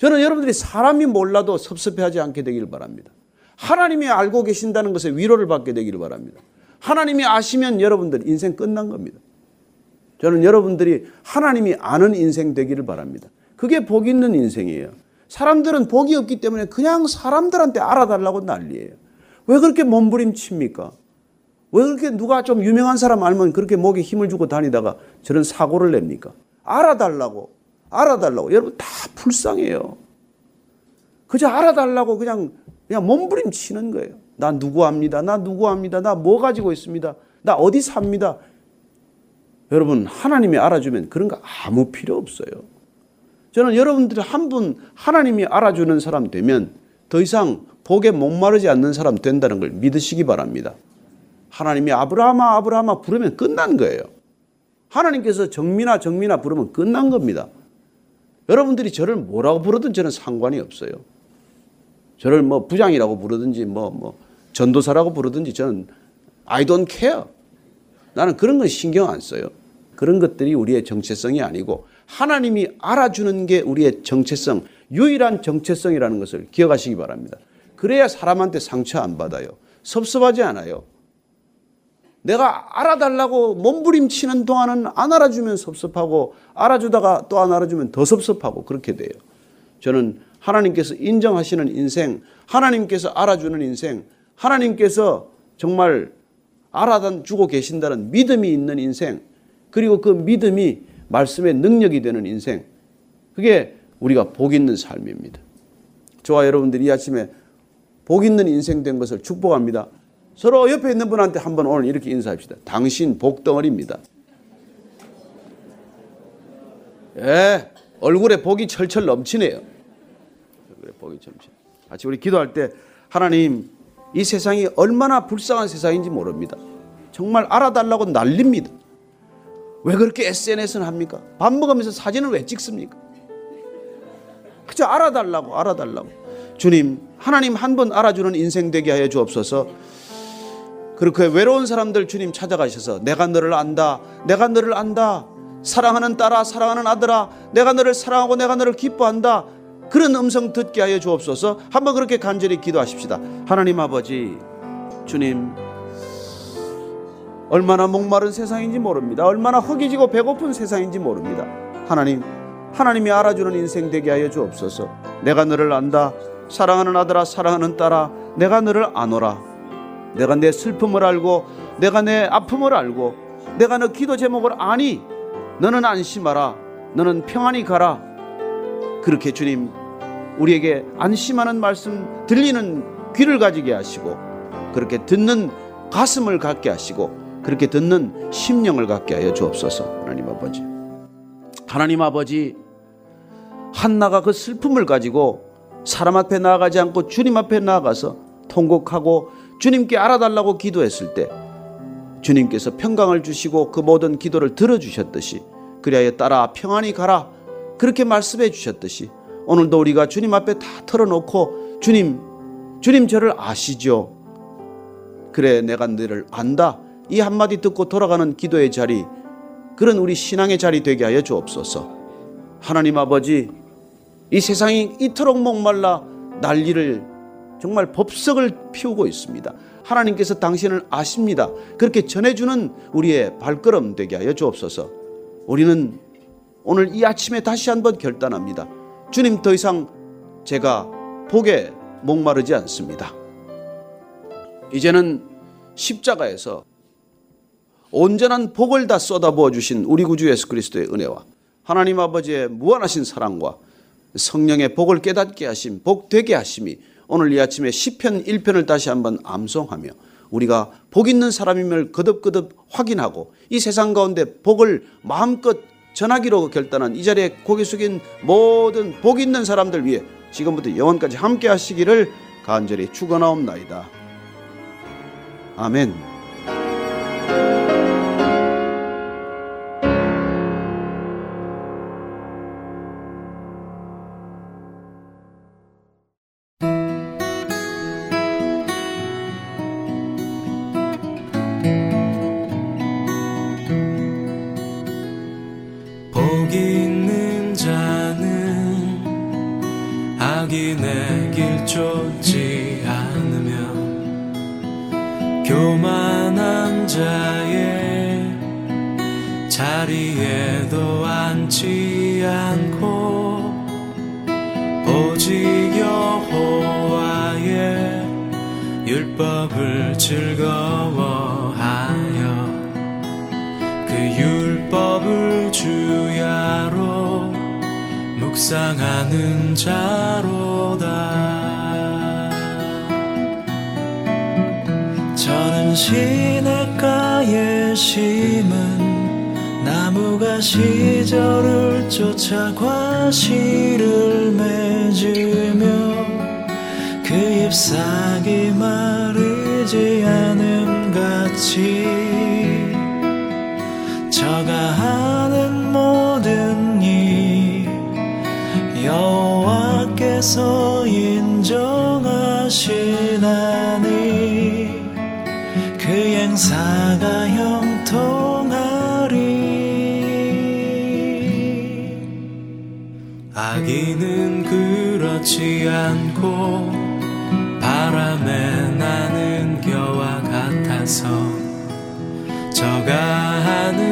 저는 여러분들이 사람이 몰라도 섭섭해하지 않게 되기를 바랍니다. 하나님이 알고 계신다는 것에 위로를 받게 되기를 바랍니다. 하나님이 아시면 여러분들 인생 끝난 겁니다. 저는 여러분들이 하나님이 아는 인생 되기를 바랍니다. 그게 복 있는 인생이에요. 사람들은 복이 없기 때문에 그냥 사람들한테 알아달라고 난리예요. 왜 그렇게 몸부림칩니까? 왜 그렇게 누가 좀 유명한 사람 알면 그렇게 목에 힘을 주고 다니다가 저런 사고를 냅니까? 알아달라고, 알아달라고. 여러분 다 불쌍해요. 그저 알아달라고 그냥, 그냥 몸부림치는 거예요. 나 누구 합니다. 나 누구 합니다. 나 뭐 가지고 있습니다. 나 어디 삽니다. 여러분, 하나님이 알아주면 그런 거 아무 필요 없어요. 저는 여러분들이 한 분 하나님이 알아주는 사람 되면 더 이상 복에 목마르지 않는 사람 된다는 걸 믿으시기 바랍니다. 하나님이 아브라함아 아브라함아 부르면 끝난 거예요. 하나님께서 정민아 정민아 부르면 끝난 겁니다. 여러분들이 저를 뭐라고 부르든 저는 상관이 없어요. 저를 뭐 부장이라고 부르든지 뭐, 뭐 전도사라고 부르든지 저는 I don't care. 나는 그런 건 신경 안 써요. 그런 것들이 우리의 정체성이 아니고 하나님이 알아주는 게 우리의 정체성, 유일한 정체성이라는 것을 기억하시기 바랍니다. 그래야 사람한테 상처 안 받아요. 섭섭하지 않아요. 내가 알아달라고 몸부림치는 동안은 안 알아주면 섭섭하고 알아주다가 또 안 알아주면 더 섭섭하고 그렇게 돼요. 저는 하나님께서 인정하시는 인생, 하나님께서 알아주는 인생, 하나님께서 정말 알아주고 계신다는 믿음이 있는 인생, 그리고 그 믿음이 말씀의 능력이 되는 인생, 그게 우리가 복 있는 삶입니다. 저와 여러분들이 이 아침에 복 있는 인생 된 것을 축복합니다. 서로 옆에 있는 분한테 한번 오늘 이렇게 인사합시다. 당신 복덩어리입니다. 예, 얼굴에 복이 철철 넘치네요. 얼굴에 복이 넘치. 같이 우리 기도할 때 하나님 이 세상이 얼마나 불쌍한 세상인지 모릅니다. 정말 알아달라고 난립니다. 왜 그렇게 SNS는 합니까? 밥 먹으면서 사진을 왜 찍습니까? 그저 알아달라고 알아달라고. 주님 하나님 한 번 알아주는 인생 되게 하여 주옵소서. 그렇게 외로운 사람들 주님 찾아가셔서 내가 너를 안다. 내가 너를 안다. 사랑하는 딸아, 사랑하는 아들아, 내가 너를 사랑하고 내가 너를 기뻐한다. 그런 음성 듣게 하여 주옵소서. 한번 그렇게 간절히 기도하십시다. 하나님 아버지, 주님, 얼마나 목마른 세상인지 모릅니다. 얼마나 허기지고 배고픈 세상인지 모릅니다. 하나님, 하나님이 알아주는 인생 되게 하여 주옵소서. 내가 너를 안다. 사랑하는 아들아, 사랑하는 딸아, 내가 너를 아노라. 내가 내 슬픔을 알고, 내가 내 아픔을 알고, 내가 너 기도 제목을 아니. 너는 안심하라. 너는 평안히 가라. 그렇게 주님 우리에게 안심하는 말씀 들리는 귀를 가지게 하시고 그렇게 듣는 가슴을 갖게 하시고 그렇게 듣는 심령을 갖게 하여 주옵소서. 하나님 아버지. 하나님 아버지 한나가 그 슬픔을 가지고 사람 앞에 나아가지 않고 주님 앞에 나아가서 통곡하고 주님께 알아달라고 기도했을 때 주님께서 평강을 주시고 그 모든 기도를 들어주셨듯이 그리하여 따라 평안히 가라 그렇게 말씀해 주셨듯이 오늘도 우리가 주님 앞에 다 털어놓고 주님 주님 저를 아시죠? 그래 내가 너를 안다. 이 한마디 듣고 돌아가는 기도의 자리 그런 우리 신앙의 자리 되게 하여 주옵소서. 하나님 아버지 이 세상이 이토록 목말라 난리를 정말 법석을 피우고 있습니다. 하나님께서 당신을 아십니다. 그렇게 전해주는 우리의 발걸음 되게 하여 주옵소서. 우리는 오늘 이 아침에 다시 한번 결단합니다. 주님 더 이상 제가 복에 목마르지 않습니다. 이제는 십자가에서 온전한 복을 다 쏟아부어 주신 우리 구주 예수 그리스도의 은혜와 하나님 아버지의 무한하신 사랑과 성령의 복을 깨닫게 하심, 복 되게 하심이 오늘 이 아침에 시편 1편을 다시 한번 암송하며 우리가 복 있는 사람임을 거듭거듭 확인하고 이 세상 가운데 복을 마음껏 전하기로 결단한 이 자리에 고개 숙인 모든 복 있는 사람들 위해 지금부터 영원까지 함께 하시기를 간절히 축원하옵나이다. 아멘. 악인은 그렇지 않고 바람에 나는 겨와 같아서 저가 하는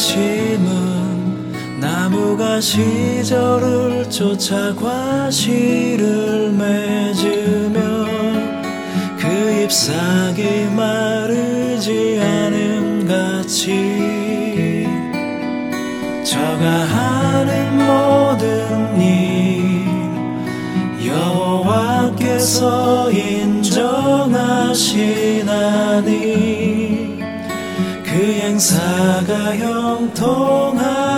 심은 나무가 시절을 쫓아 과실을 맺으며 그 잎사귀 마르지 않음 같이 저가 하는 모든 일 여호와께서 인정하시나니 그 행사가 형통하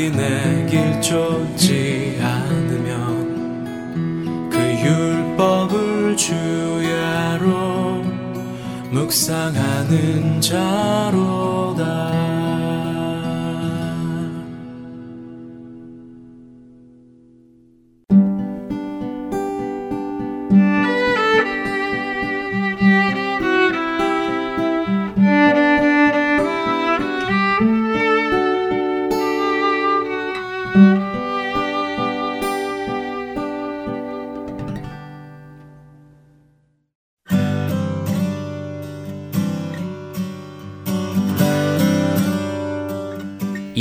악인의 길 쫓지 않으면 그 율법을 주야로 묵상하는 자로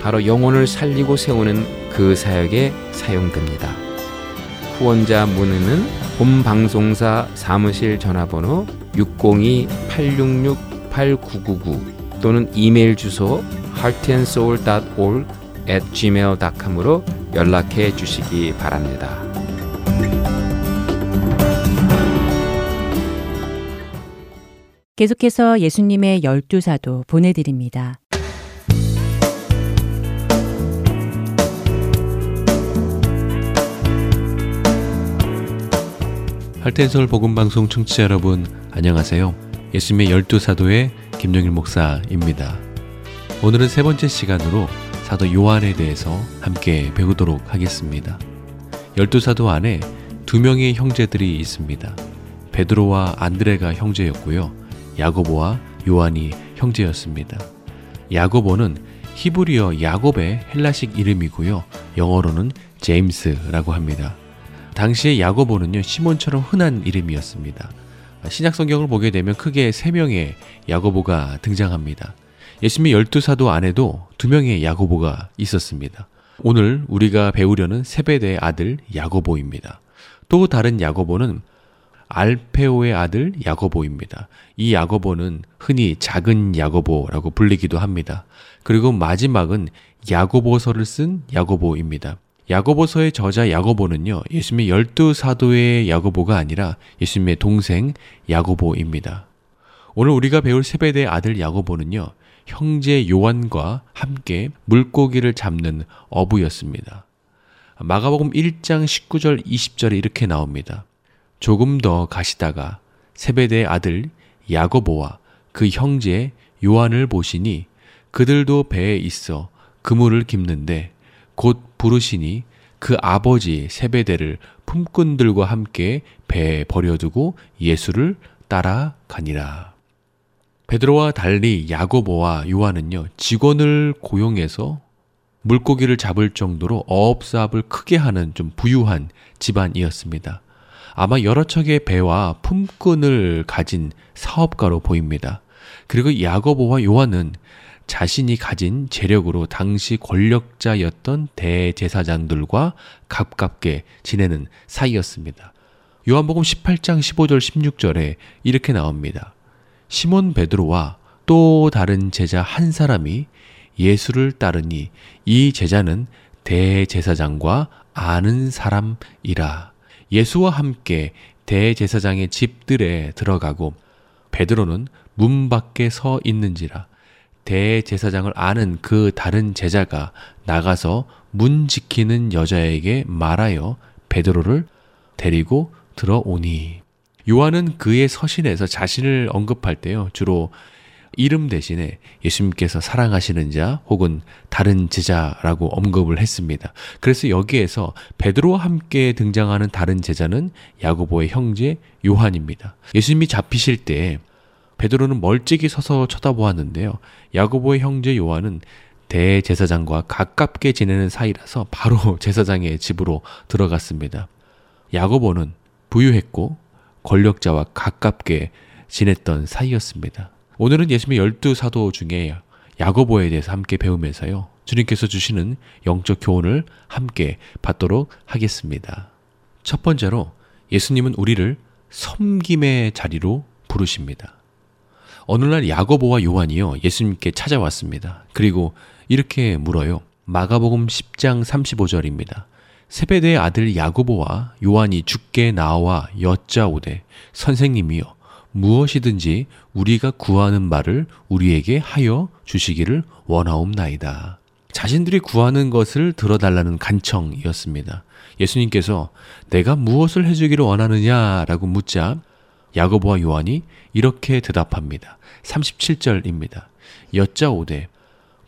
바로 영혼을 살리고 세우는 그 사역에 사용됩니다. 후원자 문의는 본 방송사 사무실 전화번호 602-866-8999 또는 이메일 주소 heartandsoul.org at gmail.com으로 연락해 주시기 바랍니다. 계속해서 예수님의 열두 사도 보내드립니다. 할텐서울 복음방송 청취자 여러분 안녕하세요. 예수님의 열두 사도의 김영일 목사입니다. 오늘은 세 번째 시간으로 사도 요한에 대해서 함께 배우도록 하겠습니다. 열두 사도 안에 두 명의 형제들이 있습니다. 베드로와 안드레가 형제였고요. 야고보와 요한이 형제였습니다. 야고보는 히브리어 야곱의 헬라식 이름이고요. 영어로는 제임스라고 합니다. 당시에 야고보는요 시몬처럼 흔한 이름이었습니다. 신약 성경을 보게 되면 크게 세 명의 야고보가 등장합니다. 예수님의 열두 사도 안에도 두 명의 야고보가 있었습니다. 오늘 우리가 배우려는 세베대의 아들 야고보입니다. 또 다른 야고보는 알페오의 아들 야고보입니다. 이 야고보는 흔히 작은 야고보라고 불리기도 합니다. 그리고 마지막은 야고보서를 쓴 야고보입니다. 야고보서의 저자 야고보는요, 예수님의 열두 사도의 야고보가 아니라 예수님의 동생 야고보입니다. 오늘 우리가 배울 세베대의 아들 야고보는요, 형제 요한과 함께 물고기를 잡는 어부였습니다. 마가복음 1장 19절 20절에 이렇게 나옵니다. 조금 더 가시다가 세베대의 아들 야고보와 그 형제 요한을 보시니 그들도 배에 있어 그물을 깁는데 곧 부르시니 그 아버지 세베대를 품꾼들과 함께 배에 버려두고 예수를 따라가니라. 베드로와 달리 야고보와 요한은요 직원을 고용해서 물고기를 잡을 정도로 어업사업을 크게 하는 좀 부유한 집안이었습니다. 아마 여러 척의 배와 품꾼을 가진 사업가로 보입니다. 그리고 야고보와 요한은 자신이 가진 재력으로 당시 권력자였던 대제사장들과 가깝게 지내는 사이였습니다. 요한복음 18장 15절 16절에 이렇게 나옵니다. 시몬 베드로와 또 다른 제자 한 사람이 예수를 따르니 이 제자는 대제사장과 아는 사람이라. 예수와 함께 대제사장의 집들에 들어가고 베드로는 문 밖에 서 있는지라 대제사장을 아는 그 다른 제자가 나가서 문 지키는 여자에게 말하여 베드로를 데리고 들어오니 요한은 그의 서신에서 자신을 언급할 때요 주로 이름 대신에 예수님께서 사랑하시는 자 혹은 다른 제자라고 언급을 했습니다. 그래서 여기에서 베드로와 함께 등장하는 다른 제자는 야고보의 형제 요한입니다. 예수님이 잡히실 때 베드로는 멀찍이 서서 쳐다보았는데요. 야고보의 형제 요한은 대제사장과 가깝게 지내는 사이라서 바로 제사장의 집으로 들어갔습니다. 야고보는 부유했고 권력자와 가깝게 지냈던 사이였습니다. 오늘은 예수님의 열두 사도 중에 야고보에 대해서 함께 배우면서요. 주님께서 주시는 영적 교훈을 함께 받도록 하겠습니다. 첫 번째로 예수님은 우리를 섬김의 자리로 부르십니다. 어느 날 야고보와 요한이요. 예수님께 찾아왔습니다. 그리고 이렇게 물어요. 마가복음 10장 35절입니다. 세베대의 아들 야고보와 요한이 죽게 나와 여짜오되 선생님이여 무엇이든지 우리가 구하는 말을 우리에게 하여 주시기를 원하옵나이다. 자신들이 구하는 것을 들어달라는 간청이었습니다. 예수님께서 내가 무엇을 해주기를 원하느냐라고 묻자 야고보와 요한이 이렇게 대답합니다. 37절입니다. 여짜오되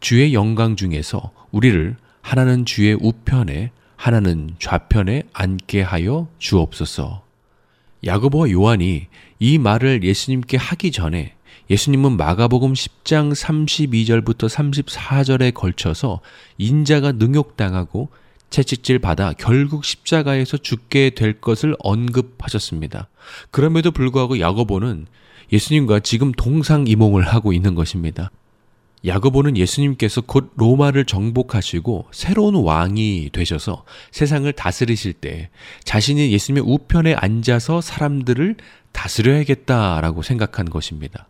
주의 영광 중에서 우리를 하나는 주의 우편에 하나는 좌편에 앉게 하여 주옵소서. 야고보와 요한이 이 말을 예수님께 하기 전에 예수님은 마가복음 10장 32절부터 34절에 걸쳐서 인자가 능욕당하고 채찍질 받아 결국 십자가에서 죽게 될 것을 언급하셨습니다. 그럼에도 불구하고 야고보는 예수님과 지금 동상이몽을 하고 있는 것입니다. 야고보는 예수님께서 곧 로마를 정복하시고 새로운 왕이 되셔서 세상을 다스리실 때 자신이 예수님의 우편에 앉아서 사람들을 다스려야겠다라고 생각한 것입니다.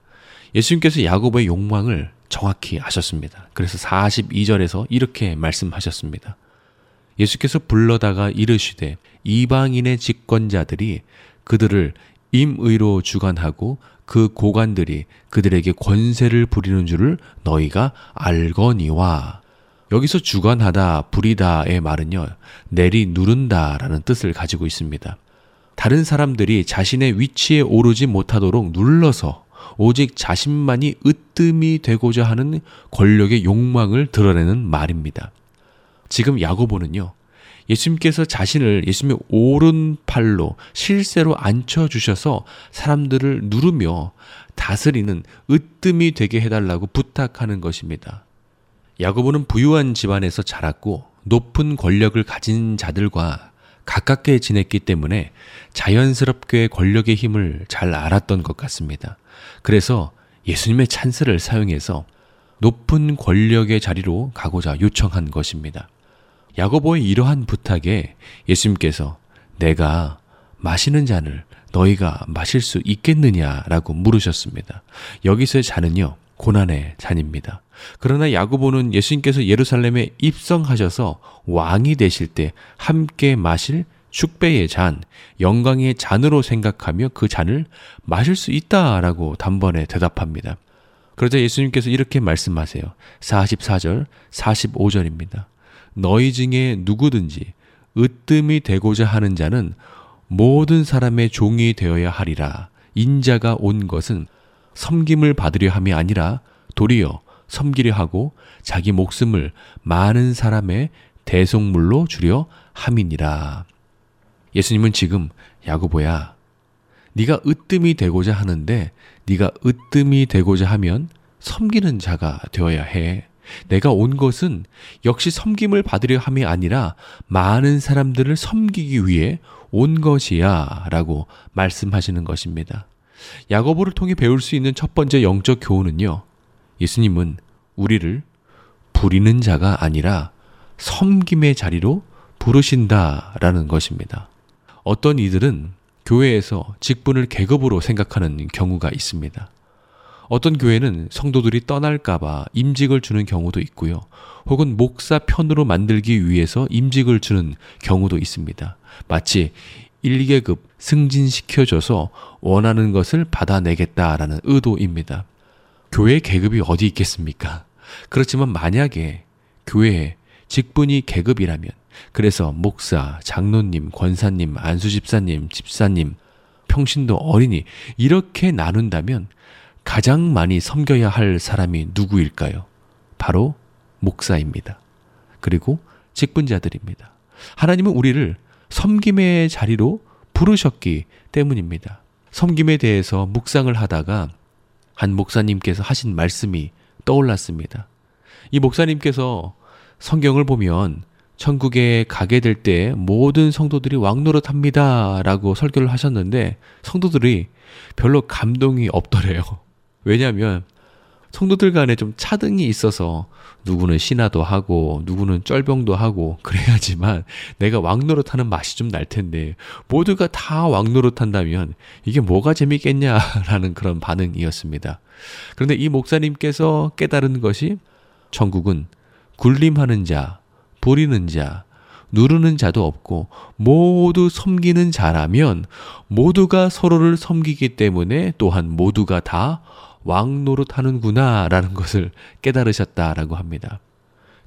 예수님께서 야고보의 욕망을 정확히 아셨습니다. 그래서 42절에서 이렇게 말씀하셨습니다. 예수께서 불러다가 이르시되 이방인의 집권자들이 그들을 임의로 주관하고 그 고관들이 그들에게 권세를 부리는 줄을 너희가 알거니와 여기서 주관하다 부리다의 말은요 내리 누른다 라는 뜻을 가지고 있습니다. 다른 사람들이 자신의 위치에 오르지 못하도록 눌러서 오직 자신만이 으뜸이 되고자 하는 권력의 욕망을 드러내는 말입니다. 지금 야고보는요 예수님께서 자신을 예수님의 오른팔로 실세로 앉혀주셔서 사람들을 누르며 다스리는 으뜸이 되게 해달라고 부탁하는 것입니다. 야고보는 부유한 집안에서 자랐고 높은 권력을 가진 자들과 가깝게 지냈기 때문에 자연스럽게 권력의 힘을 잘 알았던 것 같습니다. 그래서 예수님의 찬스를 사용해서 높은 권력의 자리로 가고자 요청한 것입니다. 야고보의 이러한 부탁에 예수님께서 내가 마시는 잔을 너희가 마실 수 있겠느냐라고 물으셨습니다. 여기서의 잔은요, 고난의 잔입니다. 그러나 야고보는 예수님께서 예루살렘에 입성하셔서 왕이 되실 때 함께 마실 축배의 잔, 영광의 잔으로 생각하며 그 잔을 마실 수 있다라고 단번에 대답합니다. 그러자 예수님께서 이렇게 말씀하세요. 44절, 45절입니다. 너희 중에 누구든지 으뜸이 되고자 하는 자는 모든 사람의 종이 되어야 하리라. 인자가 온 것은 섬김을 받으려 함이 아니라 도리어 섬기려 하고 자기 목숨을 많은 사람의 대속물로 주려 함이니라. 예수님은 지금 야고보야, 네가 으뜸이 되고자 하는데 네가 으뜸이 되고자 하면 섬기는 자가 되어야 해. 내가 온 것은 역시 섬김을 받으려 함이 아니라 많은 사람들을 섬기기 위해 온 것이야 라고 말씀하시는 것입니다. 야고보를 통해 배울 수 있는 첫 번째 영적 교훈은요. 예수님은 우리를 부리는 자가 아니라 섬김의 자리로 부르신다라는 것입니다. 어떤 이들은 교회에서 직분을 계급으로 생각하는 경우가 있습니다. 어떤 교회는 성도들이 떠날까봐 임직을 주는 경우도 있고요. 혹은 목사 편으로 만들기 위해서 임직을 주는 경우도 있습니다. 마치 1계급 승진시켜줘서 원하는 것을 받아내겠다라는 의도입니다. 교회 계급이 어디 있겠습니까? 그렇지만 만약에 교회에 직분이 계급이라면 그래서 목사, 장로님, 권사님, 안수집사님, 집사님, 평신도 어린이 이렇게 나눈다면 가장 많이 섬겨야 할 사람이 누구일까요? 바로 목사입니다. 그리고 직분자들입니다. 하나님은 우리를 섬김의 자리로 부르셨기 때문입니다. 섬김에 대해서 묵상을 하다가 한 목사님께서 하신 말씀이 떠올랐습니다. 이 목사님께서 성경을 보면 천국에 가게 될 때 모든 성도들이 왕노릇 합니다. 라고 설교를 하셨는데 성도들이 별로 감동이 없더래요. 왜냐하면 성도들 간에 좀 차등이 있어서 누구는 신화도 하고 누구는 쩔병도 하고 그래야지만 내가 왕노릇하는 맛이 좀 날 텐데 모두가 다 왕노릇한다면 이게 뭐가 재밌겠냐라는 그런 반응이었습니다. 그런데 이 목사님께서 깨달은 것이 천국은 굴림하는 자, 부리는 자, 누르는 자도 없고 모두 섬기는 자라면 모두가 서로를 섬기기 때문에 또한 모두가 다 왕 노릇 하는구나 라는 것을 깨달으셨다라고 합니다.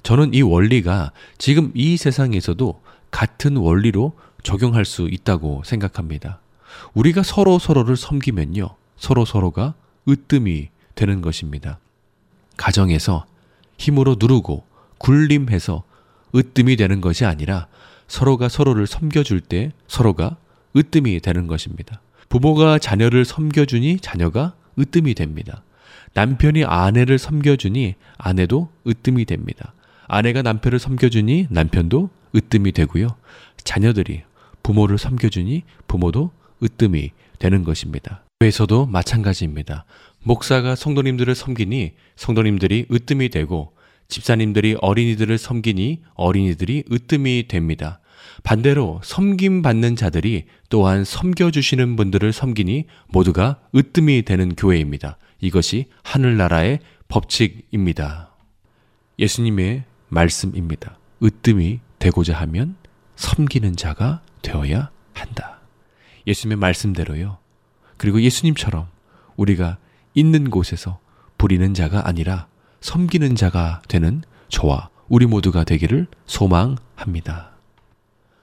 저는 이 원리가 지금 이 세상에서도 같은 원리로 적용할 수 있다고 생각합니다. 우리가 서로 서로를 섬기면요. 서로 서로가 으뜸이 되는 것입니다. 가정에서 힘으로 누르고 굴림해서 으뜸이 되는 것이 아니라 서로가 서로를 섬겨줄 때 서로가 으뜸이 되는 것입니다. 부모가 자녀를 섬겨주니 자녀가 으뜸이 됩니다. 남편이 아내를 섬겨주니 아내도 으뜸이 됩니다. 아내가 남편을 섬겨주니 남편도 으뜸이 되고요. 자녀들이 부모를 섬겨주니 부모도 으뜸이 되는 것입니다. 교회에서도 마찬가지입니다. 목사가 성도님들을 섬기니 성도님들이 으뜸이 되고 집사님들이 어린이들을 섬기니 어린이들이 으뜸이 됩니다. 반대로 섬김 받는 자들이 또한 섬겨주시는 분들을 섬기니 모두가 으뜸이 되는 교회입니다. 이것이 하늘나라의 법칙입니다. 예수님의 말씀입니다. 으뜸이 되고자 하면 섬기는 자가 되어야 한다. 예수님의 말씀대로요. 그리고 예수님처럼 우리가 있는 곳에서 부리는 자가 아니라 섬기는 자가 되는 저와 우리 모두가 되기를 소망합니다.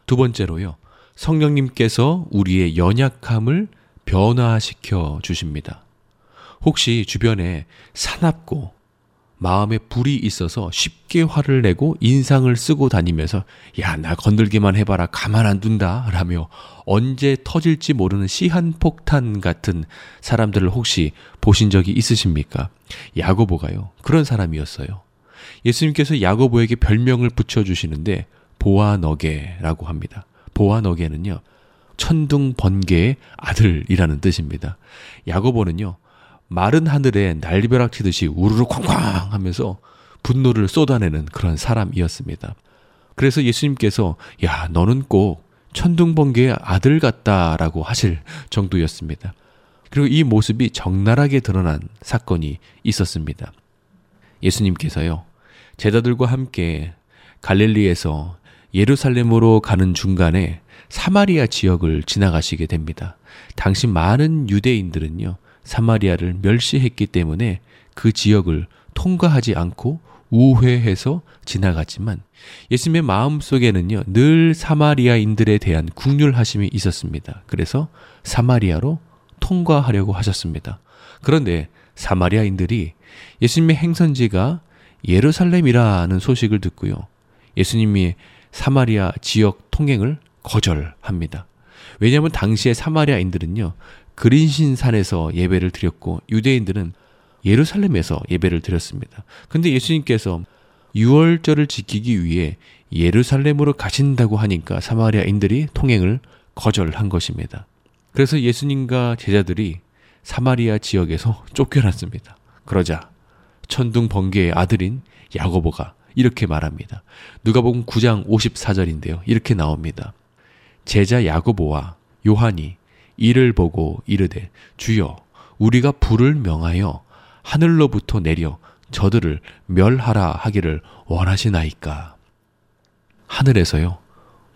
두 번째로요. 성령님께서 우리의 연약함을 변화시켜 주십니다. 혹시 주변에 사납고 마음에 불이 있어서 쉽게 화를 내고 인상을 쓰고 다니면서 야, 나 건들기만 해봐라. 가만 안 둔다. 라며 언제 터질지 모르는 시한폭탄 같은 사람들을 혹시 보신 적이 있으십니까? 야고보가요. 그런 사람이었어요. 예수님께서 야고보에게 별명을 붙여주시는데 보아너게라고 합니다. 보아너게는요. 천둥 번개의 아들이라는 뜻입니다. 야고보는요. 마른 하늘에 날벼락 치듯이 우르르 쾅쾅 하면서 분노를 쏟아내는 그런 사람이었습니다. 그래서 예수님께서 야 너는 꼭 천둥 번개의 아들 같다라고 하실 정도였습니다. 그리고 이 모습이 적나라하게 드러난 사건이 있었습니다. 예수님께서요. 제자들과 함께 갈릴리에서 예루살렘으로 가는 중간에 사마리아 지역을 지나가시게 됩니다. 당시 많은 유대인들은요, 사마리아를 멸시했기 때문에 그 지역을 통과하지 않고 우회해서 지나갔지만 예수님의 마음 속에는요, 늘 사마리아인들에 대한 국률하심이 있었습니다. 그래서 사마리아로 통과하려고 하셨습니다. 그런데 사마리아인들이 예수님의 행선지가 예루살렘이라는 소식을 듣고요. 예수님이 사마리아 지역 통행을 거절합니다. 왜냐하면 당시에 사마리아인들은요, 그린신 산에서 예배를 드렸고, 유대인들은 예루살렘에서 예배를 드렸습니다. 근데 예수님께서 6월절을 지키기 위해 예루살렘으로 가신다고 하니까 사마리아인들이 통행을 거절한 것입니다. 그래서 예수님과 제자들이 사마리아 지역에서 쫓겨났습니다. 그러자 천둥 번개의 아들인 야고보가 이렇게 말합니다. 누가복음 9장 54절인데요. 이렇게 나옵니다. 제자 야고보와 요한이 이를 보고 이르되 주여 우리가 불을 명하여 하늘로부터 내려 저들을 멸하라 하기를 원하시나이까. 하늘에서요.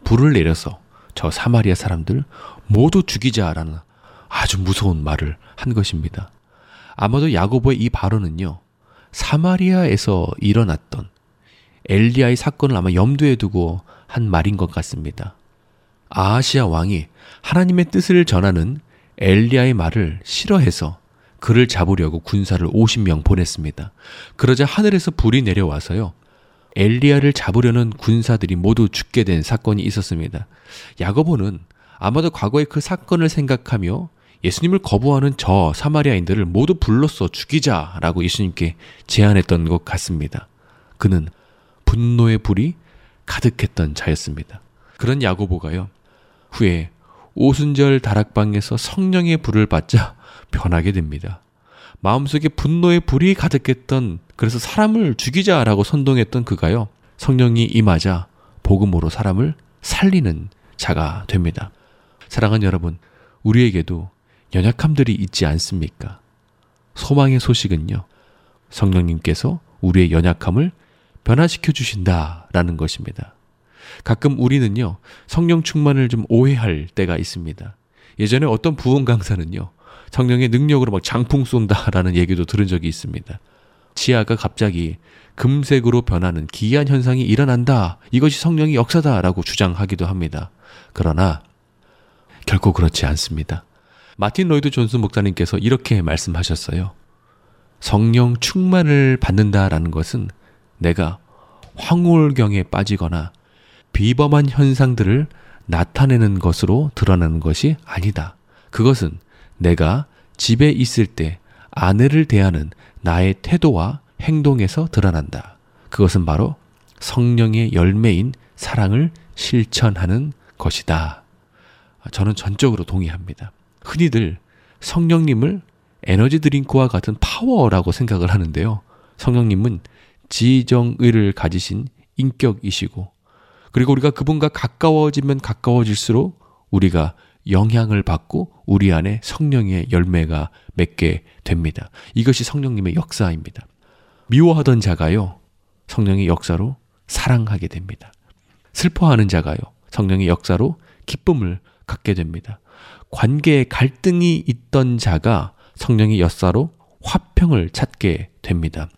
불을 내려서 저 사마리아 사람들 모두 죽이자라는 아주 무서운 말을 한 것입니다. 아마도 야고보의 이 발언은요. 사마리아에서 일어났던 엘리야의 사건을 아마 염두에 두고 한 말인 것 같습니다. 아하시아 왕이 하나님의 뜻을 전하는 엘리야의 말을 싫어해서 그를 잡으려고 군사를 50명 보냈습니다. 그러자 하늘에서 불이 내려와서요. 엘리야를 잡으려는 군사들이 모두 죽게 된 사건이 있었습니다. 야고보는 아마도 과거의 그 사건을 생각하며 예수님을 거부하는 저 사마리아인들을 모두 불러서 죽이자라고 예수님께 제안했던 것 같습니다. 그는 분노의 불이 가득했던 자였습니다. 그런 야고보가요. 후에 오순절 다락방에서 성령의 불을 받자 변하게 됩니다. 마음속에 분노의 불이 가득했던 그래서 사람을 죽이자라고 선동했던 그가요. 성령이 임하자 복음으로 사람을 살리는 자가 됩니다. 사랑하는 여러분, 우리에게도 연약함들이 있지 않습니까? 소망의 소식은요. 성령님께서 우리의 연약함을 변화시켜 주신다라는 것입니다. 가끔 우리는요, 성령 충만을 좀 오해할 때가 있습니다. 예전에 어떤 부흥 강사는요, 성령의 능력으로 막 장풍 쏜다라는 얘기도 들은 적이 있습니다. 지하가 갑자기 금색으로 변하는 기이한 현상이 일어난다. 이것이 성령의 역사다라고 주장하기도 합니다. 그러나 결코 그렇지 않습니다. 마틴 로이드 존슨 목사님께서 이렇게 말씀하셨어요. 성령 충만을 받는다라는 것은 내가 황홀경에 빠지거나 비범한 현상들을 나타내는 것으로 드러나는 것이 아니다. 그것은 내가 집에 있을 때 아내를 대하는 나의 태도와 행동에서 드러난다. 그것은 바로 성령의 열매인 사랑을 실천하는 것이다. 저는 전적으로 동의합니다. 흔히들 성령님을 에너지 드링크와 같은 파워라고 생각을 하는데요. 성령님은 지정의를 가지신 인격이시고, 그리고 우리가 그분과 가까워지면 가까워질수록 우리가 영향을 받고 우리 안에 성령의 열매가 맺게 됩니다. 이것이 성령님의 역사입니다. 미워하던 자가요, 성령의 역사로 사랑하게 됩니다. 슬퍼하는 자가요, 성령의 역사로 기쁨을 갖게 됩니다. 관계에 갈등이 있던 자가 성령의 역사로 화평을 찾게 됩니다.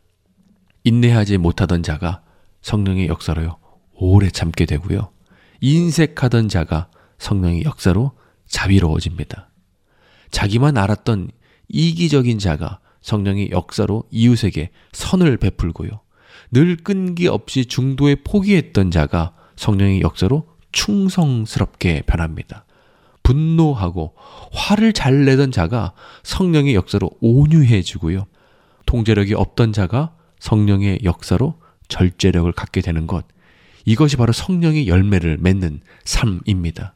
인내하지 못하던 자가 성령의 역사로요, 오래 참게 되고요. 인색하던 자가 성령의 역사로 자비로워집니다. 자기만 알았던 이기적인 자가 성령의 역사로 이웃에게 선을 베풀고요. 늘 끈기 없이 중도에 포기했던 자가 성령의 역사로 충성스럽게 변합니다. 분노하고 화를 잘 내던 자가 성령의 역사로 온유해지고요. 통제력이 없던 자가 성령의 역사로 절제력을 갖게 되는 것. 이것이 바로 성령의 열매를 맺는 삶입니다.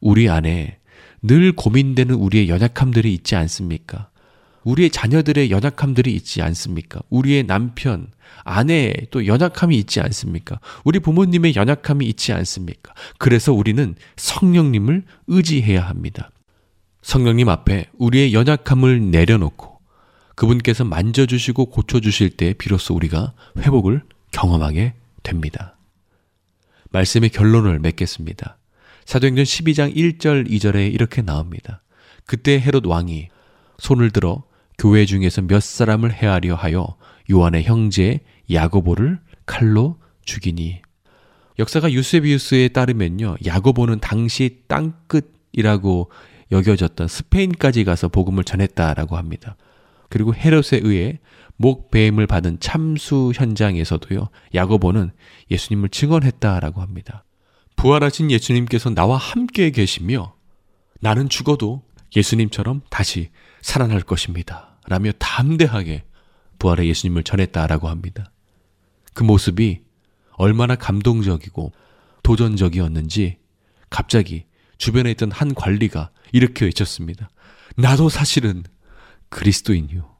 우리 안에 늘 고민되는 우리의 연약함들이 있지 않습니까? 우리의 자녀들의 연약함들이 있지 않습니까? 우리의 남편, 아내의 또 연약함이 있지 않습니까? 우리 부모님의 연약함이 있지 않습니까? 그래서 우리는 성령님을 의지해야 합니다. 성령님 앞에 우리의 연약함을 내려놓고 그분께서 만져주시고 고쳐주실 때 비로소 우리가 회복을 경험하게 됩니다. 말씀의 결론을 맺겠습니다. 사도행전 12장 1절 2절에 이렇게 나옵니다. 그때 헤롯 왕이 손을 들어 교회 중에서 몇 사람을 헤아려 하여 요한의 형제 야고보를 칼로 죽이니 역사가 유세비우스에 따르면요 야고보는 당시 땅끝이라고 여겨졌던 스페인까지 가서 복음을 전했다라고 합니다. 그리고 헤롯에 의해 목배임을 받은 참수 현장에서도요 야고보는 예수님을 증언했다라고 합니다. 부활하신 예수님께서 나와 함께 계시며 나는 죽어도 예수님처럼 다시 살아날 것입니다. 라며 담대하게 부활의 예수님을 전했다라고 합니다. 그 모습이 얼마나 감동적이고 도전적이었는지 갑자기 주변에 있던 한 관리가 이렇게 외쳤습니다. 나도 사실은 그리스도인이요.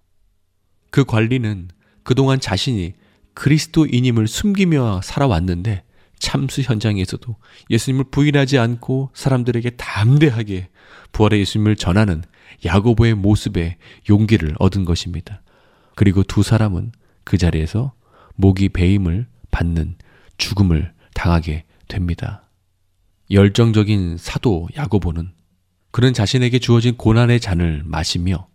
그 관리는 그동안 자신이 그리스도인임을 숨기며 살아왔는데 참수 현장에서도 예수님을 부인하지 않고 사람들에게 담대하게 부활의 예수님을 전하는 야고보의 모습에 용기를 얻은 것입니다. 그리고 두 사람은 그 자리에서 목이 배임을 받는 죽음을 당하게 됩니다. 열정적인 사도 야고보는 그는 자신에게 주어진 고난의 잔을 마시며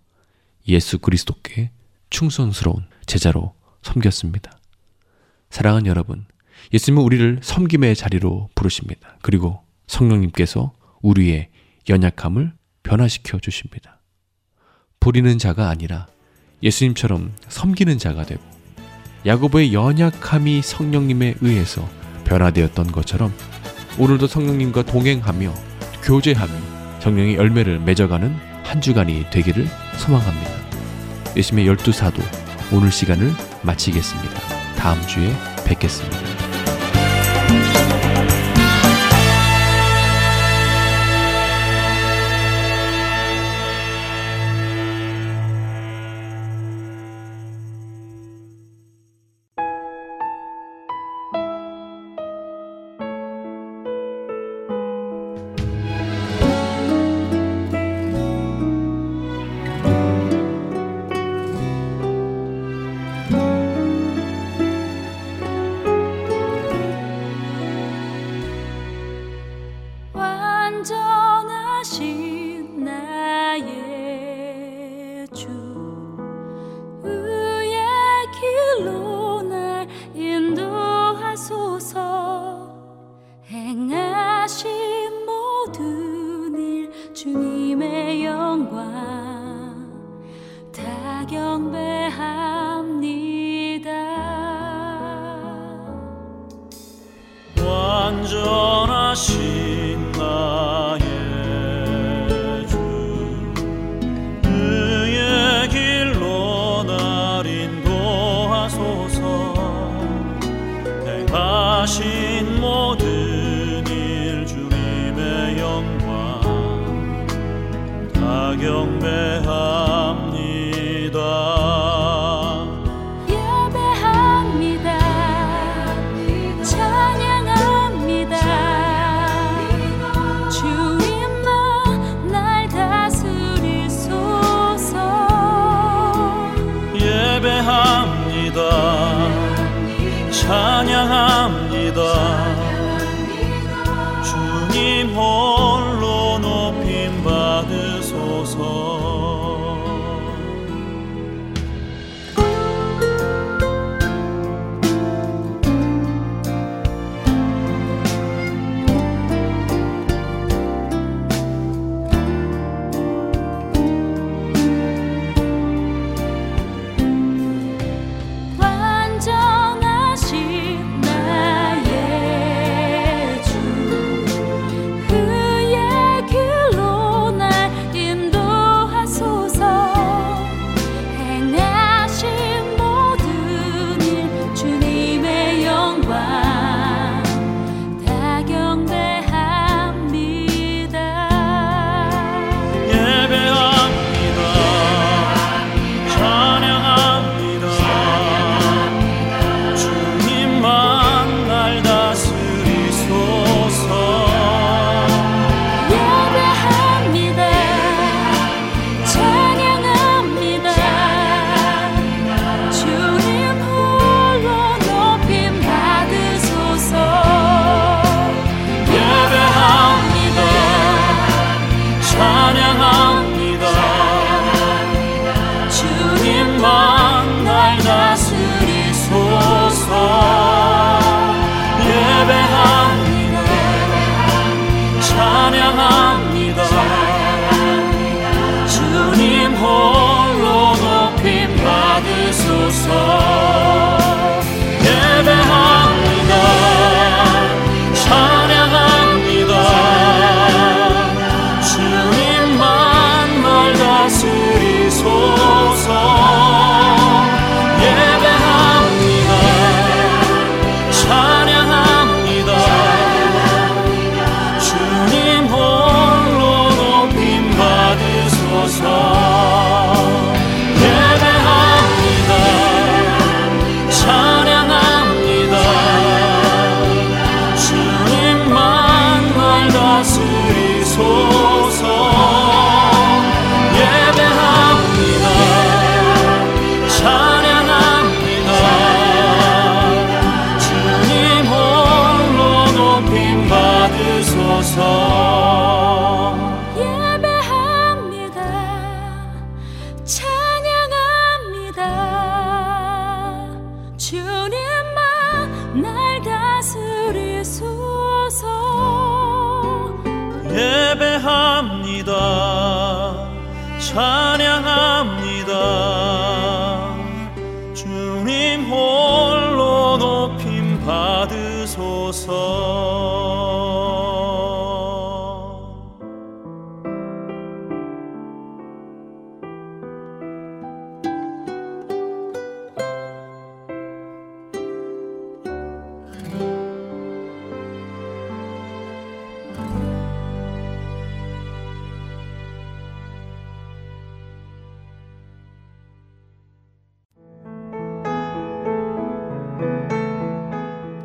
예수 그리스도께 충성스러운 제자로 섬겼습니다. 사랑하는 여러분, 예수님은 우리를 섬김의 자리로 부르십니다. 그리고 성령님께서 우리의 연약함을 변화시켜 주십니다. 부리는 자가 아니라 예수님처럼 섬기는 자가 되고 야고보의 연약함이 성령님에 의해서 변화되었던 것처럼 오늘도 성령님과 동행하며 교제하며 성령의 열매를 맺어가는 한 주간이 되기를 소망합니다. 예수님의 열두 사도 오늘 시간을 마치겠습니다. 다음 주에 뵙겠습니다.